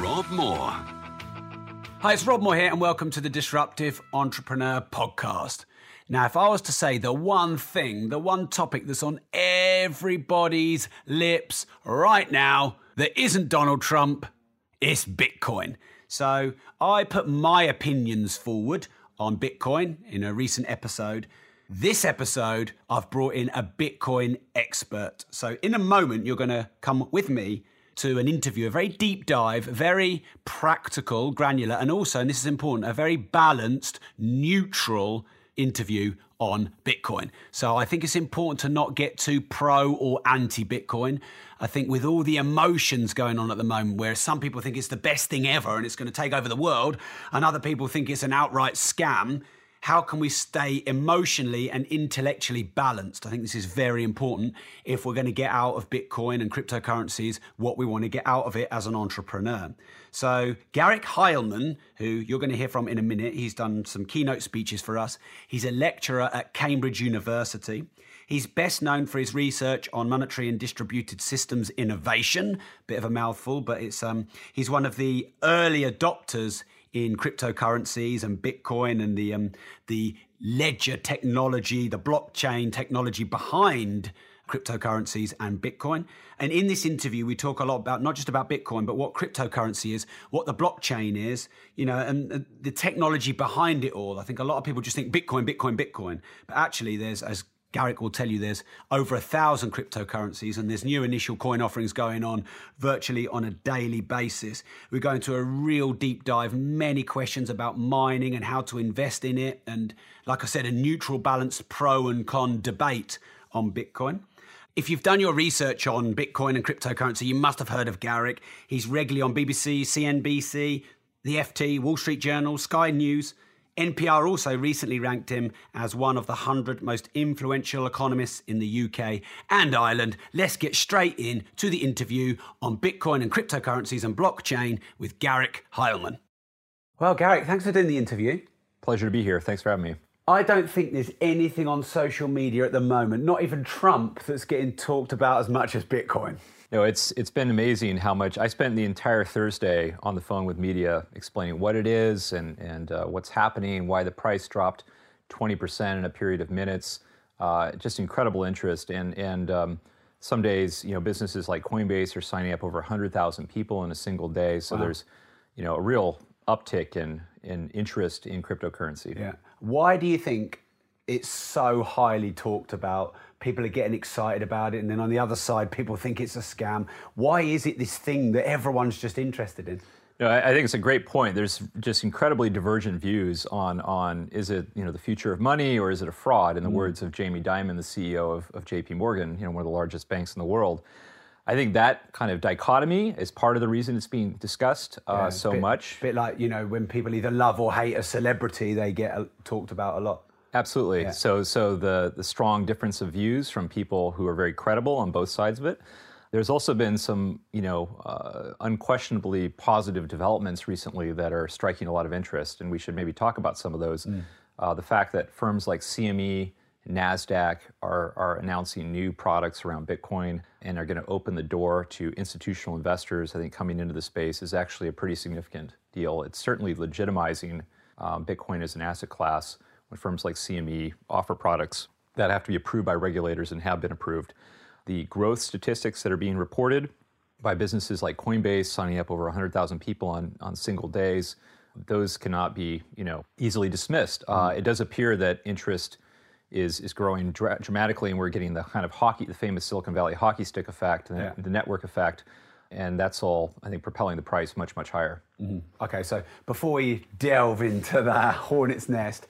Rob Moore. Hi, it's Rob Moore here, and welcome to the Disruptive Entrepreneur Podcast. Now, if I was to say the one thing, the one topic that's on everybody's lips right now that isn't Donald Trump, it's Bitcoin. So I put my opinions forward on Bitcoin in a recent episode. This episode, I've brought in a Bitcoin expert. So in a moment, you're going to come with me to an interview, a very deep dive, very practical, granular, and also, and this is important, a very balanced, neutral interview on Bitcoin. So I think it's important to not get too pro or anti Bitcoin. I think with all the emotions going on at the moment, where some people think it's the best thing ever and it's going to take over the world, and other people think it's an outright scam, how can we stay emotionally and intellectually balanced? I think this is very important if we're going to get out of Bitcoin and cryptocurrencies what we want to get out of it as an entrepreneur. So, Garrick Hileman, who you're going to hear from in a minute, he's done some keynote speeches for us. He's a lecturer at Cambridge University. He's best known for his research on monetary and distributed systems innovation. Bit of a mouthful, but it's um, he's one of the early adopters in cryptocurrencies and Bitcoin and the um, the ledger technology, the blockchain technology behind cryptocurrencies and Bitcoin. And in this interview, we talk a lot about not just about Bitcoin, but what cryptocurrency is, what the blockchain is, you know, and the technology behind it all. I think a lot of people just think Bitcoin, Bitcoin, Bitcoin, but actually, there's as Garrick will tell you there's over a thousand cryptocurrencies and there's new initial coin offerings going on virtually on a daily basis. We're going to a real deep dive, many questions about mining and how to invest in it. And like I said, a neutral, balanced pro and con debate on Bitcoin. If you've done your research on Bitcoin and cryptocurrency, you must have heard of Garrick. He's regularly on BBC, CNBC, the FT, Wall Street Journal, Sky News. NPR also recently ranked him as one of the 100 most influential economists in the UK and Ireland. Let's get straight in to the interview on Bitcoin and cryptocurrencies and blockchain with Garrick Hileman. Well, Garrick, thanks for doing the interview. Pleasure to be here. Thanks for having me. I don't think there's anything on social media at the moment, not even Trump, that's getting talked about as much as Bitcoin. No, it's it's been amazing how much I spent the entire Thursday on the phone with media explaining what it is and and uh, what's happening, why the price dropped 20% in a period of minutes. Uh, just incredible interest, and and um, some days you know businesses like Coinbase are signing up over 100,000 people in a single day. So Wow. there's you know a real uptick in in interest in cryptocurrency. Yeah. Why do you think it's so highly talked about? People are getting excited about it, and then on the other side, people think it's a scam. Why is it this thing that everyone's just interested in? No, I think it's a great point. There's just incredibly divergent views on on is it you know the future of money or is it a fraud? In the Mm. words of Jamie Dimon, the CEO of, of J.P. Morgan, you know one of the largest banks in the world. I think that kind of dichotomy is part of the reason it's being discussed uh, Yeah, so bit- much. bit like you know when people either love or hate a celebrity, they get uh, talked about a lot. Absolutely. Yeah. So, so the the strong difference of views from people who are very credible on both sides of it. There's also been some, you know, uh, unquestionably positive developments recently that are striking a lot of interest, and we should maybe talk about some of those. Uh, the fact that firms like CME, Nasdaq are are announcing new products around Bitcoin and are going to open the door to institutional investors. I think coming into the space is actually a pretty significant deal. It's certainly legitimizing um, Bitcoin as an asset class when firms like CME offer products that have to be approved by regulators and have been approved. The growth statistics that are being reported by businesses like Coinbase signing up over 100,000 people on, on single days, those cannot be you know easily dismissed. Uh, it does appear that interest is is growing dra- dramatically, and we're getting the kind of hockey, the famous Silicon Valley hockey stick effect, and Yeah. the network effect, and that's all I think propelling the price much much higher. Okay, so before we delve into that hornet's nest,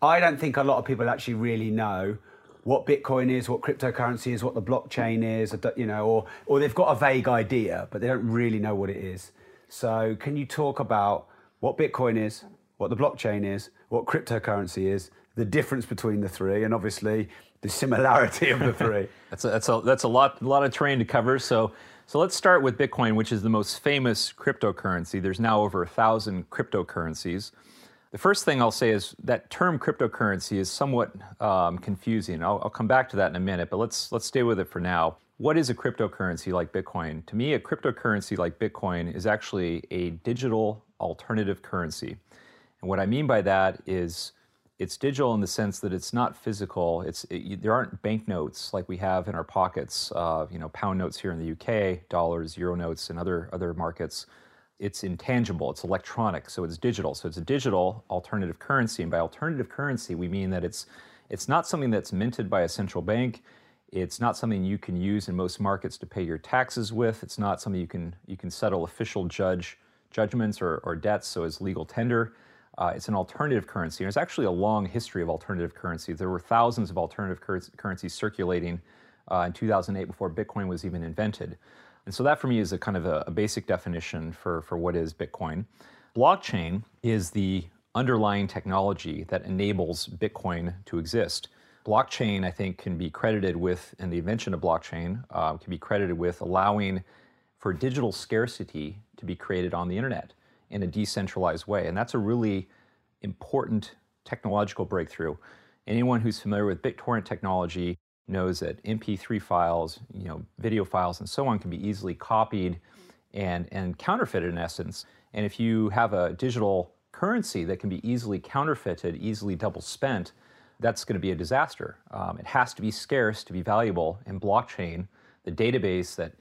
I don't think a lot of people actually really know what Bitcoin is, what cryptocurrency is, what the blockchain is, you know, or, or they've got a vague idea, but they don't really know what it is. So, can you talk about what Bitcoin is, what the blockchain is, what cryptocurrency is, the difference between the three, and obviously the similarity of the three? that's a, that's a, that's a lot, a lot of terrain to cover. So, so let's start with Bitcoin, which is the most famous cryptocurrency. There's now over a thousand cryptocurrencies. The first thing I'll say is that term cryptocurrency is somewhat um, confusing. I'll, I'll, come back to that in a minute, but let's let's stay with it for now. What is a cryptocurrency like Bitcoin? To me, a cryptocurrency like Bitcoin is actually a digital alternative currency. And what I mean by that is it's digital in the sense that it's not physical. It's it, there aren't banknotes like we have in our pockets. Uh, you know, pound notes here in the UK, dollars, euro notes, and other other markets it's intangible, it's electronic, so it's digital. So it's a digital alternative currency. And by alternative currency, we mean that it's it's not something that's minted by a central bank. It's not something you can use in most markets to pay your taxes with. It's not something you can you can settle official judge judgments or, or debts, so as legal tender. Uh, it's an alternative currency. And there's actually a long history of alternative currencies. There were thousands of alternative cur- currencies circulating uh, in 2008 before Bitcoin was even invented. And so that for me is a kind of a, a basic definition for, for what is Bitcoin. Blockchain is the underlying technology that enables Bitcoin to exist. Blockchain, I think, can be credited with, and the invention of blockchain uh, can be credited with allowing for digital scarcity to be created on the internet in a decentralized way. And that's a really important technological breakthrough. Anyone who's familiar with BitTorrent technology knows that MP3 files, you know, video files, and so on can be easily copied and, and counterfeited in essence. And if you have a digital currency that can be easily counterfeited, easily double spent, that's going to be a disaster. Um, it has to be scarce to be valuable. And blockchain, the database that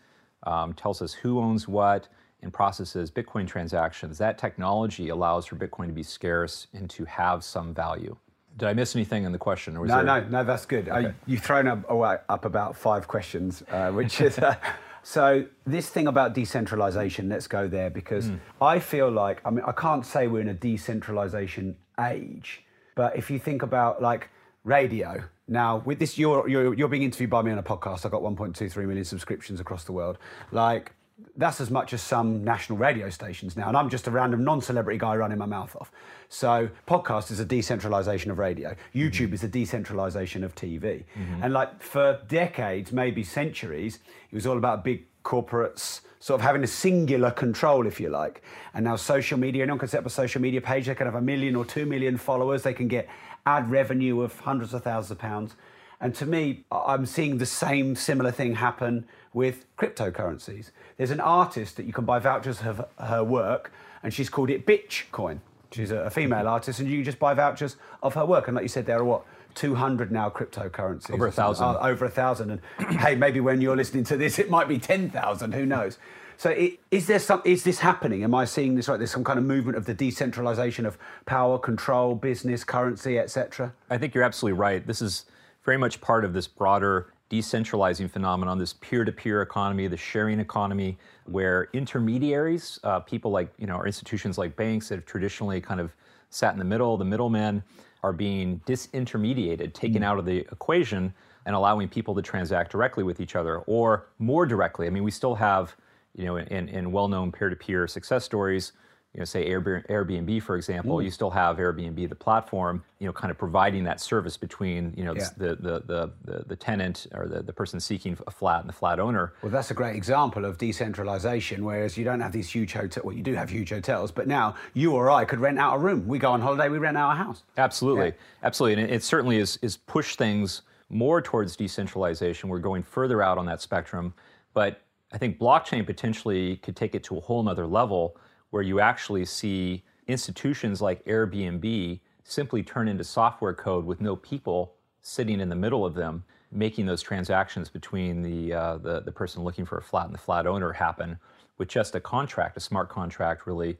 um, tells us who owns what and processes Bitcoin transactions, that technology allows for Bitcoin to be scarce and to have some value. Did I miss anything in the question? Or no, there... no, no, that's good. Okay. Uh, you've thrown up, oh, up about five questions, uh, which is. Uh, so this thing about decentralization, let's go there because mm. I feel like I mean I can't say we're in a decentralization age, but if you think about like radio, now with this you're you're, you're being interviewed by me on a podcast. I've got 1.23 million subscriptions across the world. Like that's as much as some national radio stations now. And I'm just a random non celebrity guy running my mouth off. So, podcast is a decentralization of radio. YouTube mm-hmm. is a decentralization of TV. Mm-hmm. And like for decades, maybe centuries, it was all about big corporates sort of having a singular control, if you like. And now social media, anyone can set up a social media page, they can have a million or two million followers, they can get ad revenue of hundreds of thousands of pounds. And to me, I'm seeing the same similar thing happen with cryptocurrencies. There's an artist that you can buy vouchers of her work, and she's called it Bitchcoin. She's a female artist, and you can just buy vouchers of her work. And like you said, there are what 200 now cryptocurrencies. Over a thousand. Uh, over a thousand. And hey, maybe when you're listening to this, it might be 10,000. Who knows? So it, is there some? Is this happening? Am I seeing this right? There's some kind of movement of the decentralization of power, control, business, currency, etc. I think you're absolutely right. This is very much part of this broader decentralizing phenomenon, this peer-to-peer economy, the sharing economy, where intermediaries, uh, people like you know, or institutions like banks that have traditionally kind of sat in the middle, the middlemen, are being disintermediated, taken mm. out of the equation, and allowing people to transact directly with each other, or more directly. I mean, we still have, you know, in, in well-known peer-to-peer success stories, you know, say Airbnb, for example, mm. you still have Airbnb, the platform, you know, kind of providing that service between, you know, yeah. the, the, the, the, the tenant or the, the person seeking a flat and the flat owner. Well, that's a great example of decentralization, whereas you don't have these huge hotels. Well, you do have huge hotels, but now you or I could rent out a room. We go on holiday, we rent out a house. Absolutely. Yeah. Absolutely. And it, it certainly is, is push things more towards decentralization. We're going further out on that spectrum. But I think blockchain potentially could take it to a whole nother level where you actually see institutions like Airbnb simply turn into software code with no people sitting in the middle of them, making those transactions between the, uh, the, the, person looking for a flat and the flat owner happen with just a contract, a smart contract, really,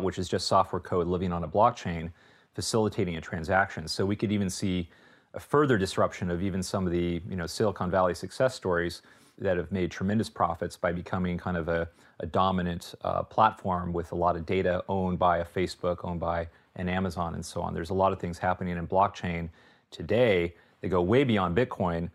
which is just software code living on a blockchain, facilitating a transaction. So we could even see a further disruption of even some of the you know, Silicon Valley success stories that have made tremendous profits by becoming kind of a, a dominant uh, platform with a lot of data owned by a Facebook, owned by an Amazon and so on. There's a lot of things happening in blockchain today that go way beyond Bitcoin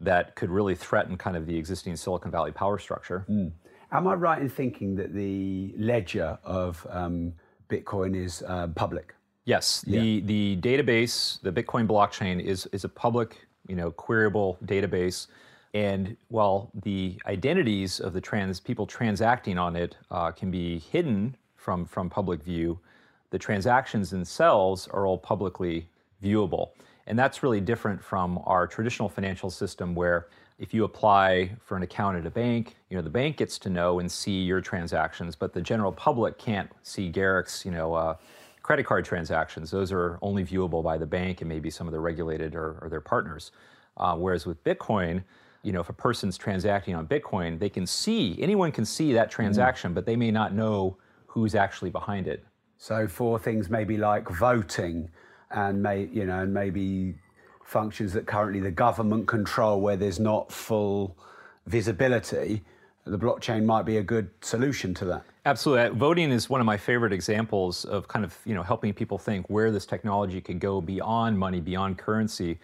that could really threaten kind of the existing Silicon Valley power structure. Mm. Am I right in thinking that the ledger of um, Bitcoin is uh, public? Yes, the yeah. the database, the Bitcoin blockchain is is a public, you know, queryable database. And while the identities of the trans people transacting on it uh, can be hidden from from public view, the transactions themselves are all publicly viewable. And that's really different from our traditional financial system where if you apply for an account at a bank, you know, the bank gets to know and see your transactions, but the general public can't see Garrick's, you know, uh, credit card transactions. Those are only viewable by the bank and maybe some of the regulated or, or their partners. Uh, whereas with Bitcoin, you know, if a person's transacting on Bitcoin, they can see, anyone can see that transaction, mm. but they may not know who's actually behind it. So for things maybe like voting and may, you know, and maybe functions that currently the government control where there's not full visibility, the blockchain might be a good solution to that. Absolutely. Uh, voting is one of my favorite examples of kind of, you know, helping people think where this technology could go beyond money, beyond currency.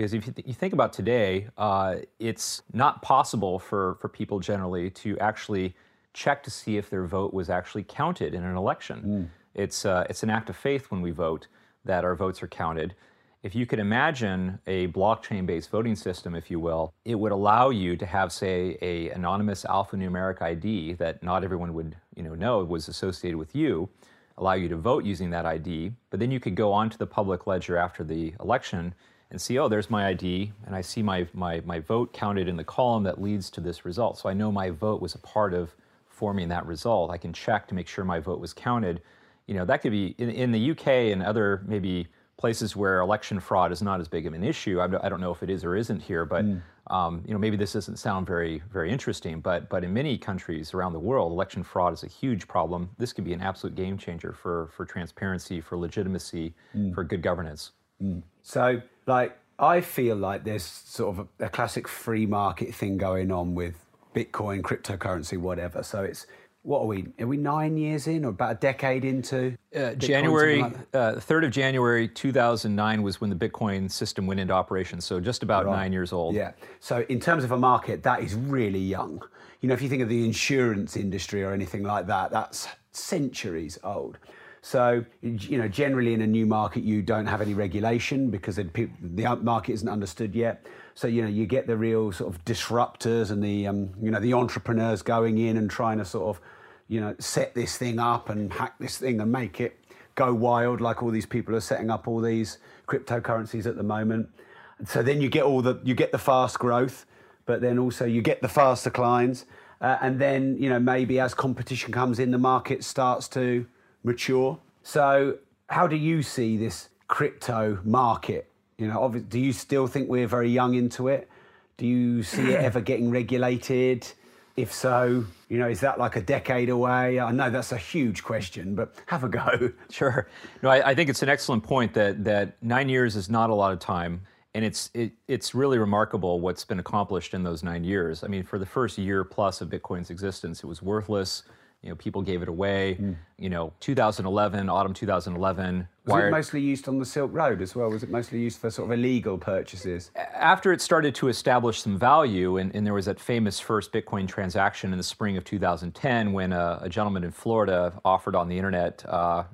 Because if you, th- you think about today, uh, it's not possible for, for people generally to actually check to see if their vote was actually counted in an election. Mm. It's, uh, it's an act of faith when we vote that our votes are counted if you could imagine a blockchain-based voting system, if you will, it would allow you to have, say, a anonymous alphanumeric ID that not everyone would, you know, know was associated with you, allow you to vote using that ID. But then you could go onto the public ledger after the election and see, oh, there's my ID, and I see my, my, my vote counted in the column that leads to this result. So I know my vote was a part of forming that result. I can check to make sure my vote was counted. You know, that could be in, in the UK and other maybe places where election fraud is not as big of an issue. I don't know if it is or isn't here, but mm. um, you know maybe this doesn't sound very very interesting. But but in many countries around the world, election fraud is a huge problem. This could be an absolute game changer for for transparency, for legitimacy, mm. for good governance. Mm. So like I feel like there's sort of a, a classic free market thing going on with Bitcoin, cryptocurrency, whatever. So it's what are we? Are we nine years in, or about a decade into? Uh, January uh, third of January two thousand nine was when the Bitcoin system went into operation. So just about right. nine years old. Yeah. So in terms of a market, that is really young. You know, if you think of the insurance industry or anything like that, that's centuries old. So, you know, generally in a new market, you don't have any regulation because the market isn't understood yet. So, you know, you get the real sort of disruptors and the, um, you know, the entrepreneurs going in and trying to sort of, you know, set this thing up and hack this thing and make it go wild, like all these people are setting up all these cryptocurrencies at the moment. So then you get all the, you get the fast growth, but then also you get the fast declines. Uh, and then, you know, maybe as competition comes in, the market starts to mature. So, how do you see this crypto market? You know, do you still think we're very young into it? Do you see it ever getting regulated? If so, you know, is that like a decade away? I know that's a huge question, but have a go. Sure. No, I, I think it's an excellent point that that nine years is not a lot of time and it's it, it's really remarkable what's been accomplished in those nine years. I mean, for the first year plus of Bitcoin's existence, it was worthless. You know, people gave it away. Mm. You know, 2011, autumn 2011. Was wired... it mostly used on the Silk Road as well? Was it mostly used for sort of illegal purchases? After it started to establish some value, and, and there was that famous first Bitcoin transaction in the spring of 2010 when a, a gentleman in Florida offered on the internet uh,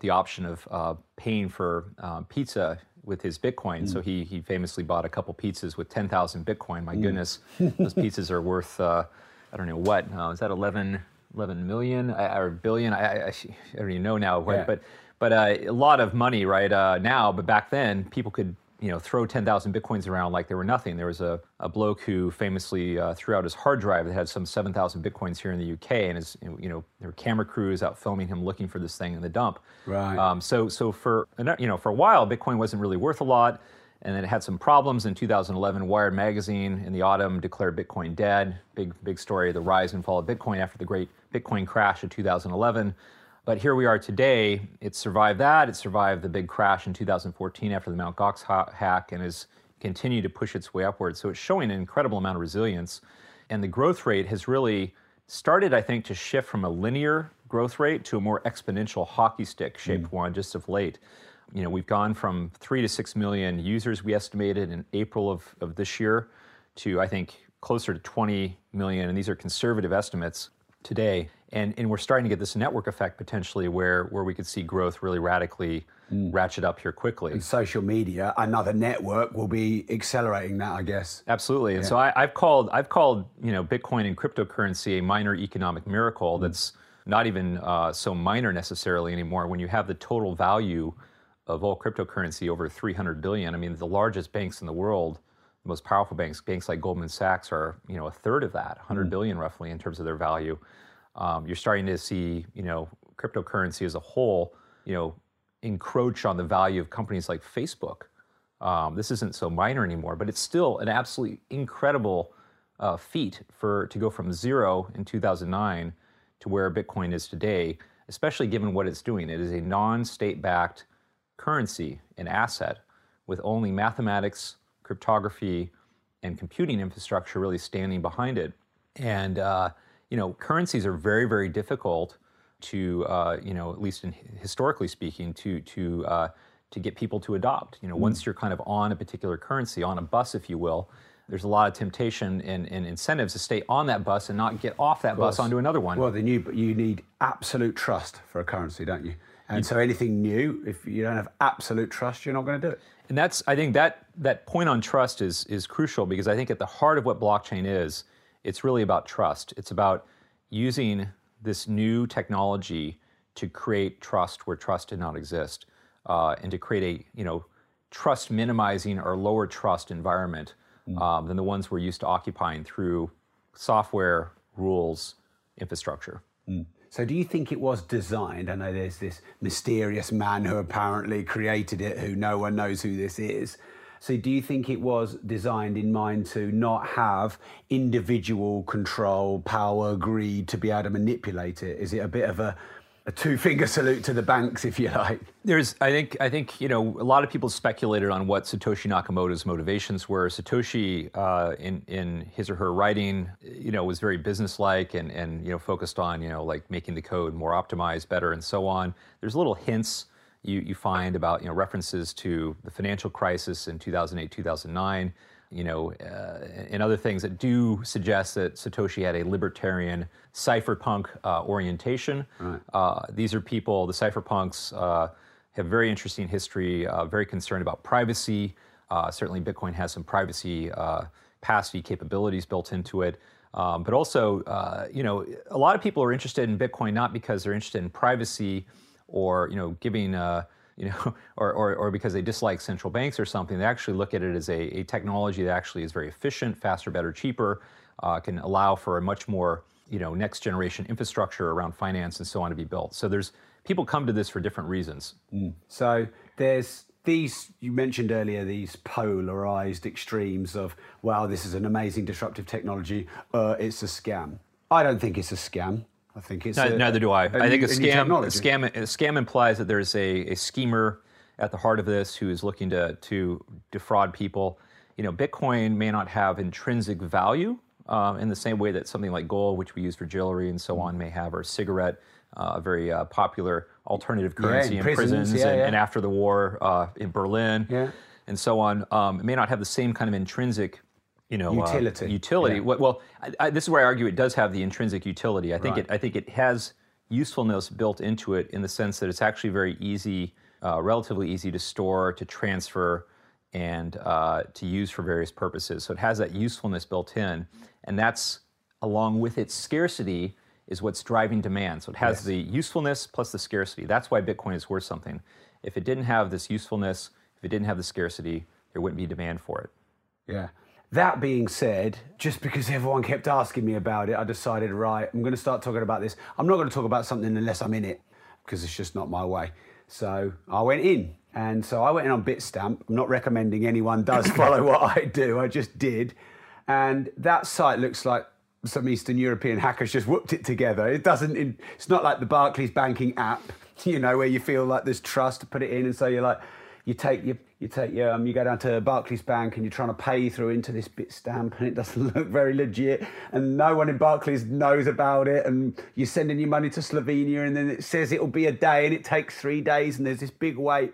the option of uh, paying for um, pizza with his Bitcoin. Mm. So he he famously bought a couple pizzas with 10,000 Bitcoin. My mm. goodness, those pizzas are worth uh, I don't know what. Uh, is that 11? 11 million or billion. I, I, I don't even know now, yeah. but but uh, a lot of money right uh, now. But back then, people could you know throw 10,000 bitcoins around like they were nothing. There was a, a bloke who famously uh, threw out his hard drive that had some 7,000 bitcoins here in the UK, and his you know there were camera crews out filming him looking for this thing in the dump. Right. Um, so so for you know for a while, Bitcoin wasn't really worth a lot and then it had some problems in 2011. Wired magazine in the autumn declared Bitcoin dead. Big big story: the rise and fall of Bitcoin after the great Bitcoin crash of 2011. But here we are today. It survived that. It survived the big crash in 2014 after the Mt. Gox ha- hack, and has continued to push its way upward. So it's showing an incredible amount of resilience, and the growth rate has really started, I think, to shift from a linear growth rate to a more exponential hockey stick shaped mm. one just of late. You know, we've gone from three to six million users we estimated in April of, of this year to I think closer to 20 million, and these are conservative estimates today. And, and we're starting to get this network effect potentially where, where we could see growth really radically ratchet up here quickly. And social media, another network, will be accelerating that, I guess. Absolutely. And so I, I've called I've called you know Bitcoin and cryptocurrency a minor economic Mm. miracle that's not even uh, so minor necessarily anymore. When you have the total value of all cryptocurrency over 300 billion, I mean the largest banks in the world, the most powerful banks, banks like Goldman Sachs are you know a third of that, 100 Mm. billion roughly in terms of their value. Um, you're starting to see you know cryptocurrency as a whole, you know, encroach on the value of companies like Facebook. Um, this isn't so minor anymore, but it's still an absolutely incredible uh, feat for to go from zero in 2009 to where Bitcoin is today, especially given what it's doing. It is a non-state-backed currency, an asset, with only mathematics, cryptography, and computing infrastructure really standing behind it. And uh, you know, currencies are very, very difficult to, uh, you know, at least in historically speaking, to to uh, to get people to adopt. You know, once you're kind of on a particular currency, on a bus, if you will, there's a lot of temptation and, and incentives to stay on that bus and not get off that bus onto another one. Well, then you you need absolute trust for a currency, don't you? And so anything new, if you don't have absolute trust, you're not going to do it. And that's I think that that point on trust is is crucial because I think at the heart of what blockchain is, it's really about trust. It's about using this new technology to create trust where trust did not exist, uh, and to create a you know trust minimizing or lower trust environment um, than the ones we're used to occupying through software, rules, infrastructure. So, do you think it was designed? I know there's this mysterious man who apparently created it, who no one knows who this is. So, do you think it was designed in mind to not have individual control, power, greed to be able to manipulate it? Is it a bit of a, a two finger salute to the banks, if you like? There's, I think, I think you know, a lot of people speculated on what Satoshi Nakamoto's motivations were. Satoshi, uh, in in his or her writing, you know, was very businesslike and and you know focused on you know like making the code more optimized, better, and so on. There's little hints you you find about you know references to the financial crisis in 2008, 2009. You know, uh, and other things that do suggest that Satoshi had a libertarian cypherpunk uh, orientation. Uh, these are people, the cypherpunks, uh, have very interesting history, uh, very concerned about privacy. Uh, certainly, Bitcoin has some privacy uh, capacity capabilities built into it. Um, but also, uh, you know, a lot of people are interested in Bitcoin not because they're interested in privacy or you know giving uh, you know or, or, or because they dislike central banks or something. They actually look at it as a, a technology that actually is very efficient, faster, better, cheaper, uh, can allow for a much more you know next generation infrastructure around finance and so on to be built. So there's people come to this for different reasons. So there's these you mentioned earlier these polarized extremes of wow this is an amazing disruptive technology uh, it's a scam i don't think it's a scam i think it's No, a, neither do I. I think a scam, a scam, a scam implies that there's a, a schemer at the heart of this who is looking to to defraud people. You know, Bitcoin may not have intrinsic value um, in the same way that something like gold, which we use for jewelry and so on, may have, or cigarette, uh, a very uh, popular alternative currency in in, prisons, prisons, yeah, and, yeah. and after the war uh, in Berlin, Yeah. and so on. Um, it may not have the same kind of intrinsic. You know, uh, Utility. utility. Yeah. Well, I, I, this is where I argue it does have the intrinsic utility. I think Right. it. I think it has usefulness built into it in the sense that it's actually very easy, uh, relatively easy to store, to transfer, and uh, to use for various purposes. So it has that usefulness built in, and that's along with its scarcity is what's driving demand. So it has the usefulness plus the scarcity. That's why Bitcoin is worth something. If it didn't have this usefulness, if it didn't have the scarcity, there wouldn't be demand for it. Yeah. That being said, just because everyone kept asking me about it, I decided, right, I'm going to start talking about this. I'm not going to talk about something unless I'm in it because it's just not my way. So I went in. And so I went in on Bitstamp. I'm not recommending anyone does follow what I do. I just did. And that site looks like some Eastern European hackers just whooped it together. It doesn't, it's not like the Barclays banking app, you know, where you feel like there's trust to put it in. And so you're like, you take your, you take your, um, you go down to Barclays Bank and you're trying to pay through into this Bitstamp and it doesn't look very legit and no one in Barclays knows about it and you're sending your money to Slovenia and then it says it'll be a day and it takes three days and there's this big wait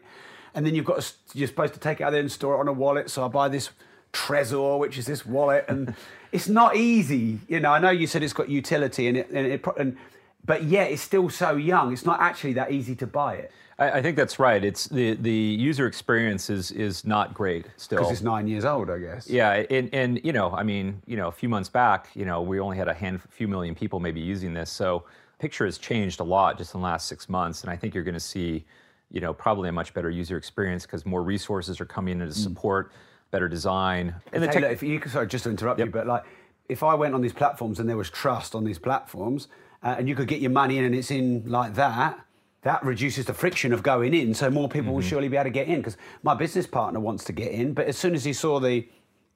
and then you've got to, you're supposed to take it out there and store it on a wallet. So I buy this Trezor, which is this wallet, and it's not easy. You know, I know you said it's got utility and it, and it and, but yet it's still so young. It's not actually that easy to buy it. I, I think that's right. It's the the user experience is is not great still because it's nine years old, I guess. Yeah, and and you know, I mean, you know, a few months back, you know, we only had a hand, few million people maybe using this. So picture has changed a lot just in the last six months, and I think you're going to see, you know, probably a much better user experience because more resources are coming in to mm. support better design. And the tech- if you sorry, just to interrupt yep. you, but like if I went on these platforms and there was trust on these platforms, uh, and you could get your money in and it's in like that, that reduces the friction of going in. So more people mm-hmm. will surely be able to get in because my business partner wants to get in, but as soon as he saw the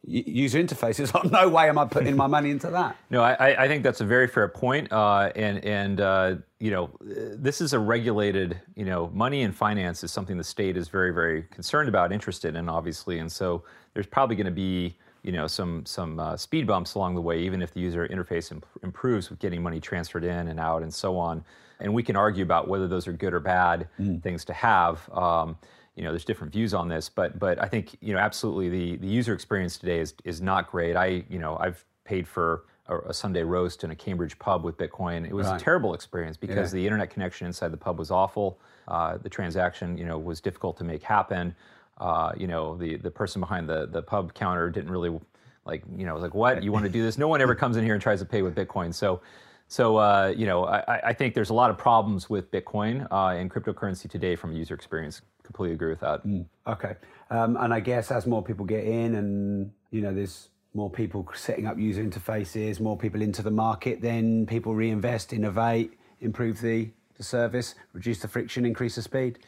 user interface, it's like no way am I putting my money into that. No, I, I think that's a very fair point. Uh, and and uh, you know, this is a regulated. You know, money and finance is something the state is very very concerned about, interested in, obviously. And so there's probably going to be you know some some uh, speed bumps along the way, even if the user interface imp- improves with getting money transferred in and out and so on. And we can argue about whether those are good or bad mm. things to have. Um, you know, there's different views on this, but but I think you know absolutely the the user experience today is is not great. I you know I've paid for a, a Sunday roast in a Cambridge pub with Bitcoin. It was right. a terrible experience because yeah. the internet connection inside the pub was awful. Uh, the transaction you know was difficult to make happen uh, you know, the the person behind the the pub counter didn't really like, you know, was like, what you want to do this? No one ever comes in here and tries to pay with Bitcoin. So, so uh, you know, I, I, think there's a lot of problems with Bitcoin uh, and cryptocurrency today from a user experience. Completely agree with that. Mm, okay, um, and I guess as more people get in, and you know, there's more people setting up user interfaces, more people into the market, then people reinvest, innovate, improve the, the service, reduce the friction, increase the speed.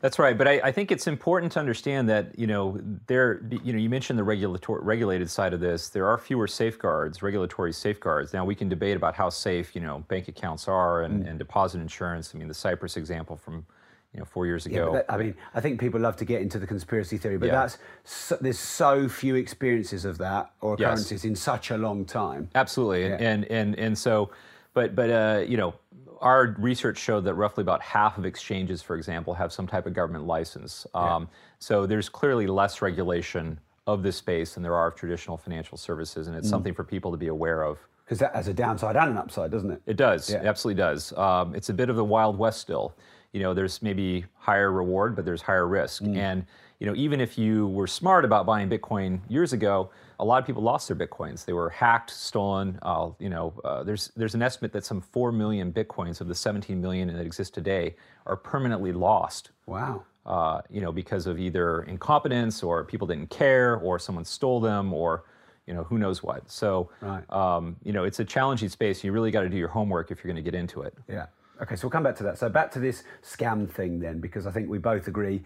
That's right, but I, I, think it's important to understand that you know there you know you mentioned the regulatory regulated side of this. There are fewer safeguards, regulatory safeguards. Now we can debate about how safe you know bank accounts are and, mm. and deposit insurance. I mean the Cyprus example from you know four years ago. Yeah, that, I mean I think people love to get into the conspiracy theory, but yeah. that's so, there's so few experiences of that or occurrences yes. in such a long time. Absolutely, yeah. and, and and and so, but but uh, you know our research showed that roughly about half of exchanges, for example, have some type of government license. Um, yeah. So there's clearly less regulation of this space than there are of traditional financial services, and it's mm. something for people to be aware of. Because that has a downside and an upside, doesn't it? It does. Yeah. It absolutely does. Um, it's a bit of the wild west still. You know, there's maybe higher reward, but there's higher risk. Mm. And you know, even if you were smart about buying Bitcoin years ago, a lot of people lost their bitcoins. They were hacked, stolen. Uh, you know, uh, there's there's an estimate that some four million bitcoins of the 17 million that exist today are permanently lost. Wow. Uh, you know, because of either incompetence or people didn't care or someone stole them or you know who knows what. So right. um, you know, it's a challenging space. You really got to do your homework if you're going to get into it. Yeah. Okay, so we'll come back to that. So back to this scam thing then, because I think we both agree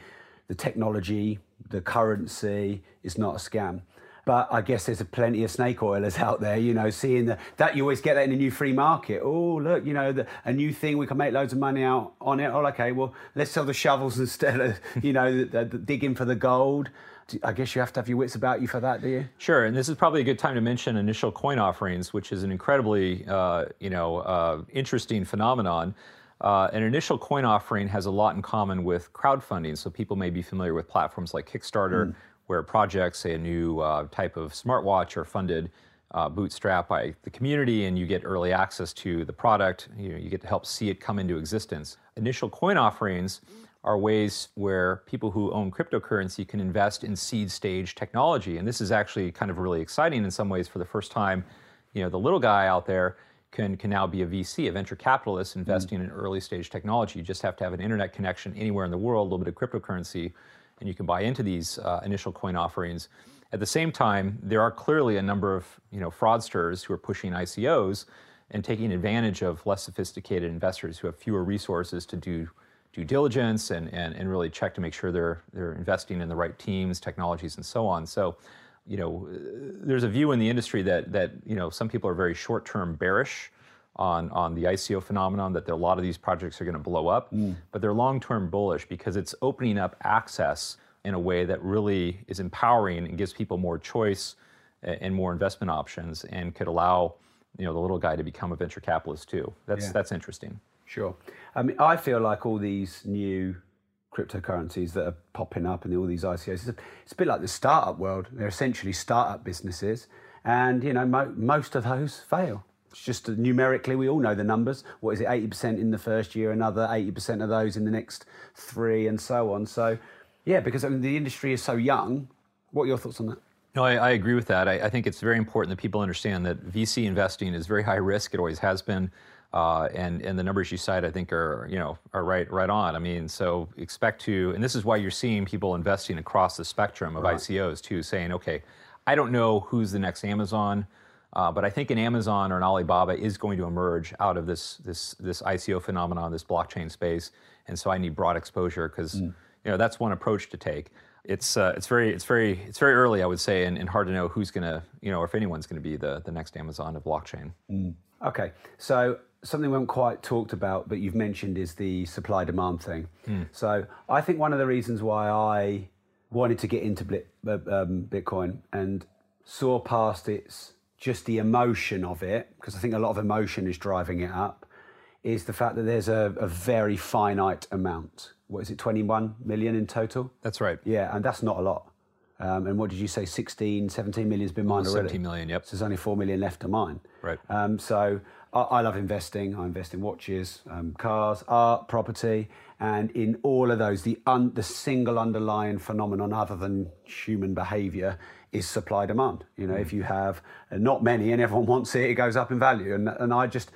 the technology, the currency is not a scam. But I guess there's a plenty of snake oilers out there, you know, seeing the, that you always get that in a new free market. Oh, look, you know, the, a new thing, we can make loads of money out on it. Oh, okay, well, let's sell the shovels instead of, you know, the, the, digging for the gold. I guess you have to have your wits about you for that, do you? Sure, and this is probably a good time to mention initial coin offerings, which is an incredibly, uh, you know, uh, interesting phenomenon. Uh, an initial coin offering has a lot in common with crowdfunding. So people may be familiar with platforms like Kickstarter, mm where projects, say a new uh, type of smartwatch, are funded uh, bootstrap by the community and you get early access to the product. You, know, you get to help see it come into existence. Initial coin offerings are ways where people who own cryptocurrency can invest in seed stage technology. And this is actually kind of really exciting in some ways for the first time. You know, the little guy out there can, can now be a VC, a venture capitalist investing mm. in early stage technology. You just have to have an internet connection anywhere in the world, a little bit of cryptocurrency, and you can buy into these uh, initial coin offerings. At the same time, there are clearly a number of you know fraudsters who are pushing ICOs and taking advantage of less sophisticated investors who have fewer resources to do due diligence and, and, and really check to make sure they're they're investing in the right teams, technologies, and so on. So, you know, there's a view in the industry that that you know some people are very short-term bearish on, on the ICO phenomenon that a lot of these projects are going to blow up, mm. but they're long term bullish because it's opening up access in a way that really is empowering and gives people more choice and more investment options and could allow you know the little guy to become a venture capitalist too. That's Yeah. that's interesting. Sure. I mean, I feel like all these new cryptocurrencies that are popping up and all these ICOs, it's a, bit like the startup world. They're essentially startup businesses, and you know, mo- most of those fail. It's just numerically, we all know the numbers. What is it, 80% in the first year, another 80% of those in the next three, and so on. So, yeah, because I mean, the industry is so young. What are your thoughts on that? No, I, I agree with that. I, I think it's very important that people understand that VC investing is very high risk. It always has been, uh, and and the numbers you cite, I think, are you know are right right on. I mean, so expect to, and this is why you're seeing people investing across the spectrum of Right. ICOs too, saying, okay, I don't know who's the next Amazon. Uh, but I think an Amazon or an Alibaba is going to emerge out of this this this ICO phenomenon, this blockchain space, and so I need broad exposure because you know that's one approach to take. It's uh, it's very it's very it's very early, I would say, and, and hard to know who's going to you know or if anyone's going to be the the next Amazon of blockchain. Okay, so something we haven't quite talked about, but you've mentioned is the supply demand thing. So I think one of the reasons why I wanted to get into Blit- uh, um, Bitcoin and saw past its just the emotion of it, because I think a lot of emotion is driving it up, is the fact that there's a, a very finite amount. What is it, 21 million in total? That's right. Yeah, and that's not a lot. Um, and what did you say, 16, 17 million has been mined Almost already? 17 million, yep. So there's only 4 million left to mine. Right. Um, so I, I love investing. I invest in watches, um, cars, art, property, and in all of those, the un, the single underlying phenomenon other than human behaviour is supply demand. You know, if you have uh, not many and everyone wants it, it goes up in value. And and I just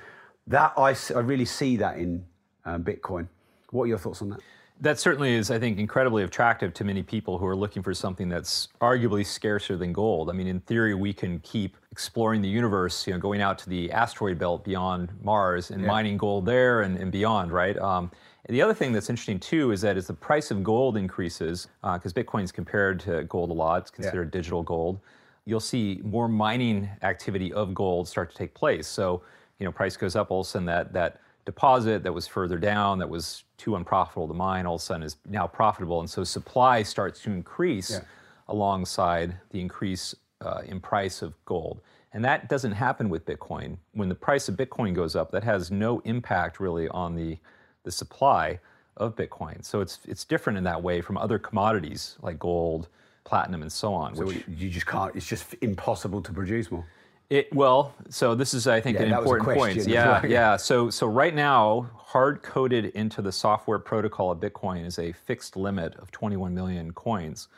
that I, I really see that in um, Bitcoin. What are your thoughts on that? That certainly is, I think, incredibly attractive to many people who are looking for something that's arguably scarcer than gold. I mean, in theory, we can keep exploring the universe, you know, going out to the asteroid belt beyond Mars and Yeah. mining gold there and, and beyond, right? Um, and the other thing that's interesting too is that as the price of gold increases, because Bitcoin's compared to gold a lot, it's considered digital gold, you'll see more mining activity of gold start to take place. So, you know, price goes up, all of a sudden that that deposit that was further down, that was too unprofitable to mine, all of a sudden is now profitable. And so supply starts to increase Yeah. alongside the increase uh, in price of gold. And that doesn't happen with Bitcoin. When the price of Bitcoin goes up, that has no impact really on the, the supply of Bitcoin. So it's, it's different in that way from other commodities like gold, platinum, and so on. So which, you just can't. It's just impossible to produce more. It, well, so this is, I think, Yeah, an that was a important point. Yeah, well. yeah. So, so right now, hard coded into the software protocol of Bitcoin is a fixed limit of 21 million coins.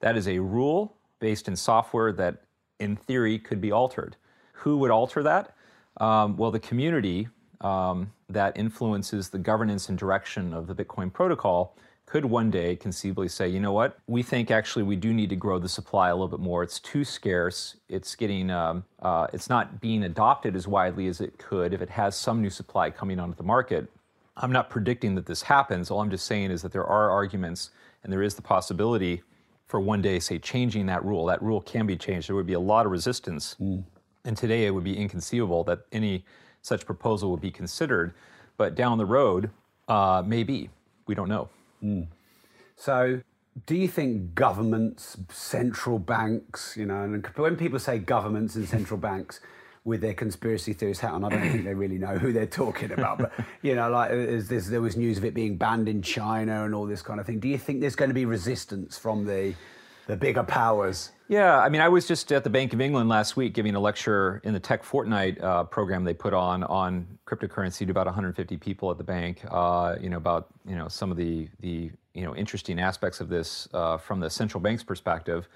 That is a rule based in software that, in theory, could be altered. Who would alter that? Um, well, the community um, that influences the governance and direction of the Bitcoin protocol could one day conceivably say, you know what, we think actually we do need to grow the supply a little bit more. It's too scarce. It's getting, um, uh, it's not being adopted as widely as it could if it has some new supply coming onto the market. I'm not predicting that this happens. All I'm just saying is that there are arguments and there is the possibility for one day, say, changing that rule. That rule can be changed. There would be a lot of resistance. And today it would be inconceivable that any such proposal would be considered. But down the road, uh, maybe. We don't know. Mm. So, do you think governments, central banks, you know, and when people say governments and central banks with their conspiracy theorist hat on, I don't think they really know who they're talking about. But, you know, like uh, is this, there was news of it being banned in China and all this kind of thing. Do you think there's going to be resistance from the, the bigger powers? Yeah, I mean, I was just at the Bank of England last week giving a lecture in the Tech Fortnight uh, program they put on on cryptocurrency to about 150 people at the bank. Uh, you know about you know some of the the you know interesting aspects of this uh, from the central bank's perspective.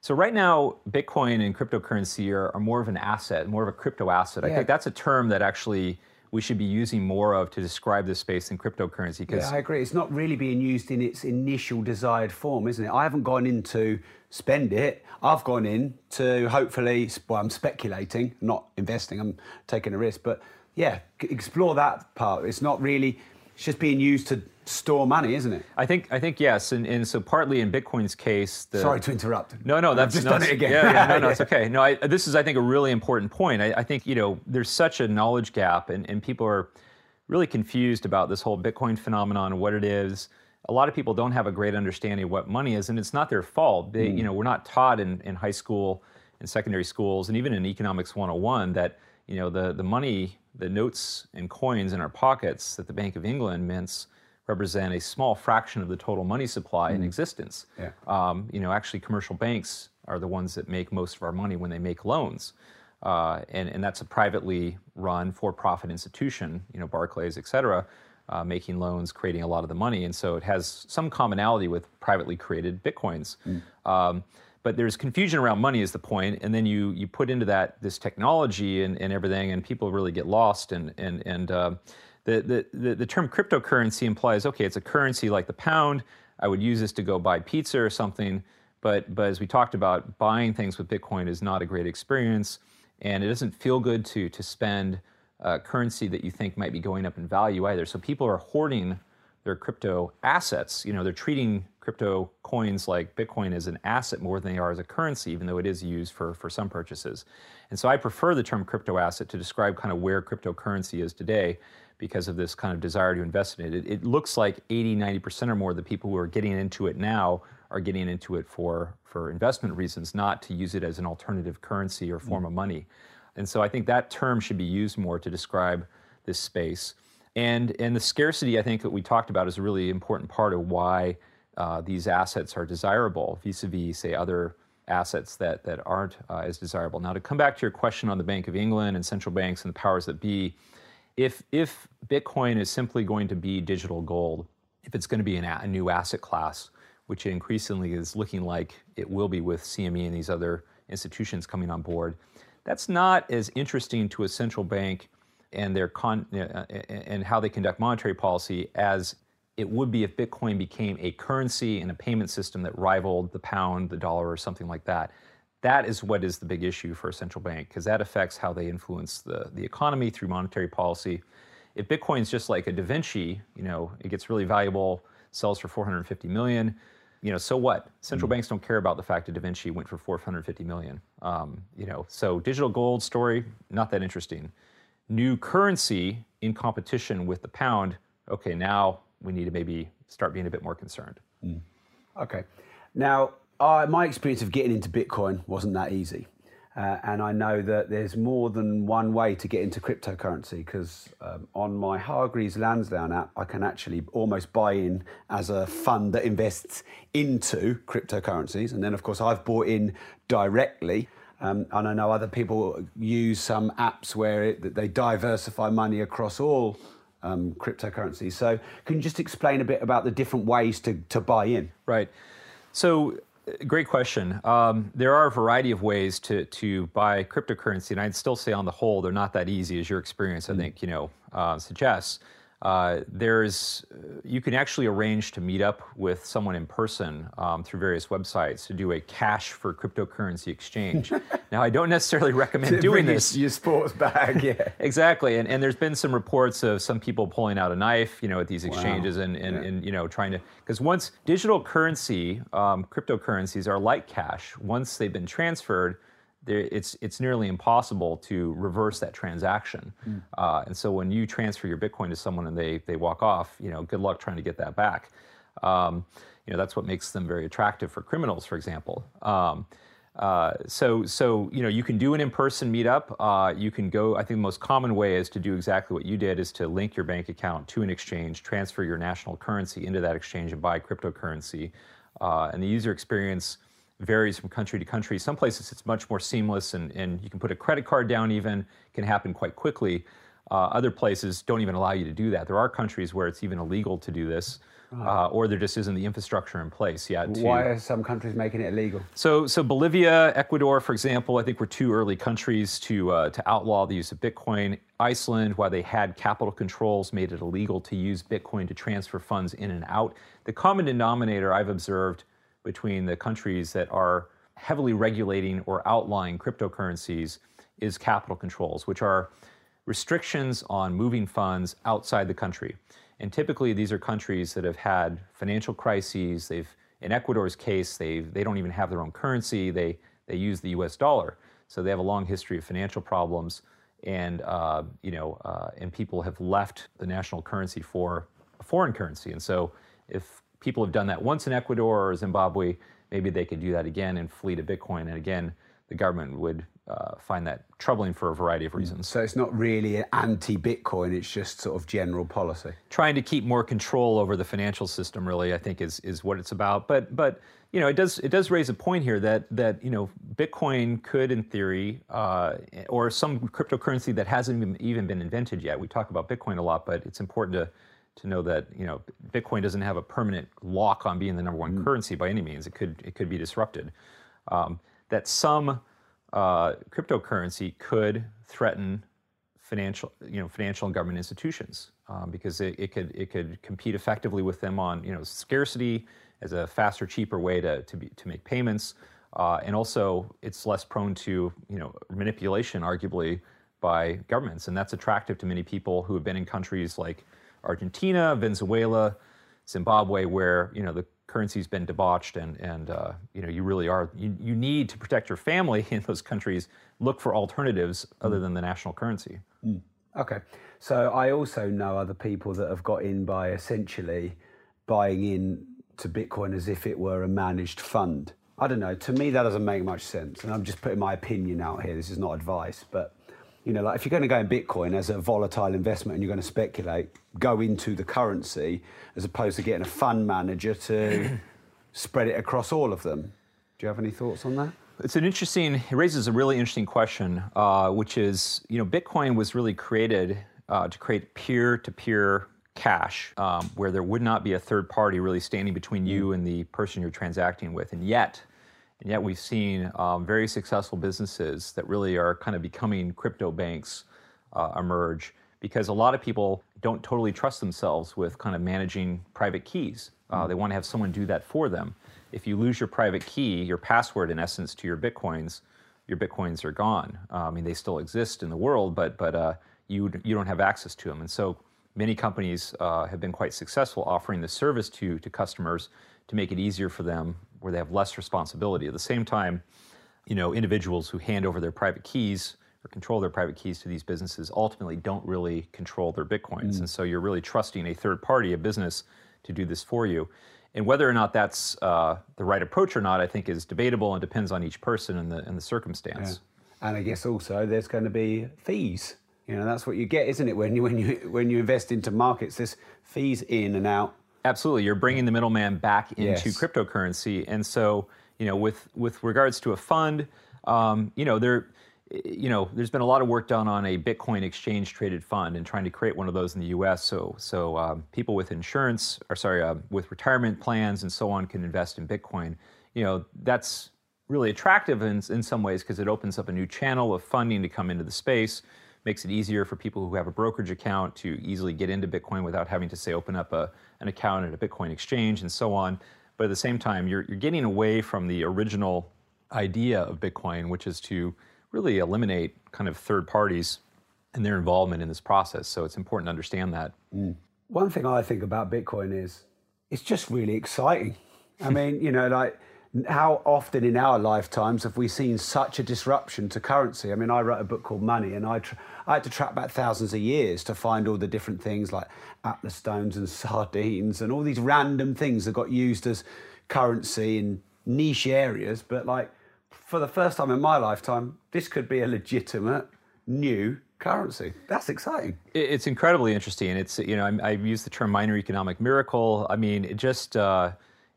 So right now, Bitcoin and cryptocurrency are, are more of an asset, more of a crypto asset. I think that's a term that actually we should be using more of to describe this space in cryptocurrency. Because Yeah, I agree. It's not really being used in its initial desired form, isn't it? I haven't gone in to spend it. I've gone in to hopefully, well, I'm speculating, not investing, I'm taking a risk. But yeah, explore that part. It's not really, it's just being used to store money, isn't it? I think I think yes, and, and so partly in Bitcoin's case, the, Sorry to interrupt. No, no, I've that's just no, done it again. Yeah, yeah, no, no, it's okay. No, I, this is, I think, a really important point. I, I think you know, there's such a knowledge gap, and, and people are really confused about this whole Bitcoin phenomenon and what it is. a lot of people don't have a great understanding of what money is, and it's not their fault. They, mm. you know, we're not taught in, in high school, in secondary schools, and even in economics 101 that you know the the money, the notes and coins in our pockets that the Bank of England mints represent a small fraction of the total money supply in existence. Yeah. Um, you know, actually, commercial banks are the ones that make most of our money when they make loans. Uh, and, and that's a privately run for-profit institution, you know, Barclays, et cetera, uh, making loans, creating a lot of the money. And so it has some commonality with privately created Bitcoins. Um, but there's confusion around money is the point, and then you you put into that this technology and, and everything, and people really get lost. And and and uh, the, the the term cryptocurrency implies okay, it's a currency like the pound. I would use this to go buy pizza or something. But but as we talked about, buying things with Bitcoin is not a great experience, and it doesn't feel good to to spend uh, currency that you think might be going up in value either. So people are hoarding their crypto assets. You know, they're treating crypto coins like Bitcoin as an asset more than they are as a currency, even though it is used for, for some purchases. And so I prefer the term crypto asset to describe kind of where cryptocurrency is today because of this kind of desire to invest in it. It, it looks like 80, 90% or more of the people who are getting into it now are getting into it for, for investment reasons, not to use it as an alternative currency or form of money. And so I think that term should be used more to describe this space. And, and the scarcity, I think, that we talked about is a really important part of why uh, these assets are desirable vis-a-vis, say, other assets that, that aren't uh, as desirable. Now, to come back to your question on the Bank of England and central banks and the powers that be, if, if Bitcoin is simply going to be digital gold, if it's going to be an, a new asset class, which increasingly is looking like it will be with CME and these other institutions coming on board, that's not as interesting to a central bank and their con- uh, and how they conduct monetary policy as it would be if Bitcoin became a currency and a payment system that rivaled the pound, the dollar, or something like that. That is what is the big issue for a central bank because that affects how they influence the, the economy through monetary policy. If Bitcoin's just like a Da Vinci, you know, it gets really valuable, sells for 450 million, you know, so what? Central banks don't care about the fact that Da Vinci went for 450 million. Um, you know, so digital gold story, not that interesting. New currency in competition with the pound, okay, now we need to maybe start being a bit more concerned. Okay. Now, I, my experience of getting into Bitcoin wasn't that easy. Uh, and I know that there's more than one way to get into cryptocurrency because um, on my Hargreaves Lansdown app, I can actually almost buy in as a fund that invests into cryptocurrencies. And then, of course, I've bought in directly. Um, and I know other people use some apps where it, they diversify money across all um, cryptocurrencies. So, can you just explain a bit about the different ways to, to buy in? Right. So, great question. Um, there are a variety of ways to, to buy cryptocurrency, and I'd still say on the whole, they're not that easy as your experience, I think, you know, uh, suggests. Uh, there's, you can actually arrange to meet up with someone in person um, through various websites to do a cash for cryptocurrency exchange. now, I don't necessarily recommend doing this. Your, sports bag, yeah. Exactly, and, and there's been some reports of some people pulling out a knife, you know, at these exchanges and, and, and you know trying to because once digital currency, um, cryptocurrencies are like cash. Once they've been transferred, there- it's it's nearly impossible to reverse that transaction. Uh, and so when you transfer your Bitcoin to someone and they they walk off, you know, good luck trying to get that back. Um, you know, that's what makes them very attractive for criminals, for example. Um, uh, so, so you know, you can do an in-person meetup. Uh, you can go. I think the most common way is to do exactly what you did: is to link your bank account to an exchange, transfer your national currency into that exchange, and buy cryptocurrency. Uh, and the user experience varies from country to country. Some places it's much more seamless, and, and you can put a credit card down. Even can happen quite quickly. Uh, other places don't even allow you to do that. There are countries where it's even illegal to do this, uh, or there just isn't the infrastructure in place yet. To, Why are some countries making it illegal? so, so Bolivia, Ecuador, for example, I think were two early countries to uh, to outlaw the use of Bitcoin. Iceland, while they had capital controls, made it illegal to use Bitcoin to transfer funds in and out. The common denominator I've observed between the countries that are heavily regulating or outlawing cryptocurrencies is capital controls, which are restrictions on moving funds outside the country. And typically, these are countries that have had financial crises. They've, in Ecuador's case, they they don't even have their own currency. They they use the U.S. dollar, so they have a long history of financial problems. And uh, you know, uh, and people have left the national currency for a foreign currency. And so, if people have done that once in Ecuador or Zimbabwe, maybe they could do that again and flee to Bitcoin. And again, the government would uh, find that troubling for a variety of reasons. So it's not really anti-Bitcoin; it's just sort of general policy. Trying to keep more control over the financial system, really, I think, is is what it's about. But but you know, it does it does raise a point here that that you know, Bitcoin could, in theory, uh, or some cryptocurrency that hasn't even been invented yet. We talk about Bitcoin a lot, but it's important to to know that you know Bitcoin doesn't have a permanent lock on being the number one mm. currency by any means. It could it could be disrupted. Um, that some uh, cryptocurrency could threaten financial, you know, financial and government institutions um, because it, it, could it could compete effectively with them on you know scarcity as a faster, cheaper way to to, be, to make payments, uh, and also it's less prone to you know manipulation, arguably by governments, and that's attractive to many people who have been in countries like Argentina, Venezuela, Zimbabwe, where you know the currency's been debauched and, and uh, you know you really are you, you need to protect your family in those countries look for alternatives other than the national currency. Mm. okay. So i also know other people that have got in by essentially buying in to bitcoin as if it were a managed fund. I don't know. To me that doesn't make much sense and i'm just putting my opinion out here. This is not advice but you know, like if you're going to go in Bitcoin as a volatile investment and you're going to speculate, go into the currency as opposed to getting a fund manager to spread it across all of them. Do you have any thoughts on that? It's an interesting, it raises a really interesting question, uh, which is, you know, Bitcoin was really created uh, to create peer to peer cash um, where there would not be a third party really standing between you mm. and the person you're transacting with. And yet, and yet we've seen um, very successful businesses that really are kind of becoming crypto banks uh, emerge because a lot of people don't totally trust themselves with kind of managing private keys. Uh, mm. They want to have someone do that for them. If you lose your private key, your password in essence to your bitcoins, your bitcoins are gone. Uh, I mean, they still exist in the world, but but uh, you you don't have access to them. And so many companies uh, have been quite successful offering the service to to customers to make it easier for them where they have less responsibility. At the same time, you know, individuals who hand over their private keys or control their private keys to these businesses ultimately don't really control their bitcoins. Mm. And so you're really trusting a third party, a business, to do this for you. And whether or not that's uh, the right approach or not, I think is debatable and depends on each person and the, and the circumstance. Yeah. And I guess also there's going to be fees. You know, that's what you get, isn't it? When you when you when you invest into markets, there's fees in and out Absolutely, you're bringing the middleman back into yes. cryptocurrency, and so you know, with with regards to a fund, um, you know, there, you know, there's been a lot of work done on a Bitcoin exchange traded fund and trying to create one of those in the U.S. So so um, people with insurance, or sorry, uh, with retirement plans and so on, can invest in Bitcoin. You know, that's really attractive in in some ways because it opens up a new channel of funding to come into the space makes it easier for people who have a brokerage account to easily get into Bitcoin without having to say open up a, an account at a Bitcoin exchange and so on. But at the same time, you're, you're getting away from the original idea of Bitcoin, which is to really eliminate kind of third parties and their involvement in this process. So it's important to understand that. Mm. One thing I think about Bitcoin is it's just really exciting. I mean, you know, like how often in our lifetimes have we seen such a disruption to currency? I mean, I wrote a book called Money, and I, I had to track back thousands of years to find all the different things like Atlas stones and sardines and all these random things that got used as currency in niche areas. But like for the first time in my lifetime, this could be a legitimate new currency. That's exciting. It's incredibly interesting. It's you know I, I use the term minor economic miracle. I mean, it just. Uh,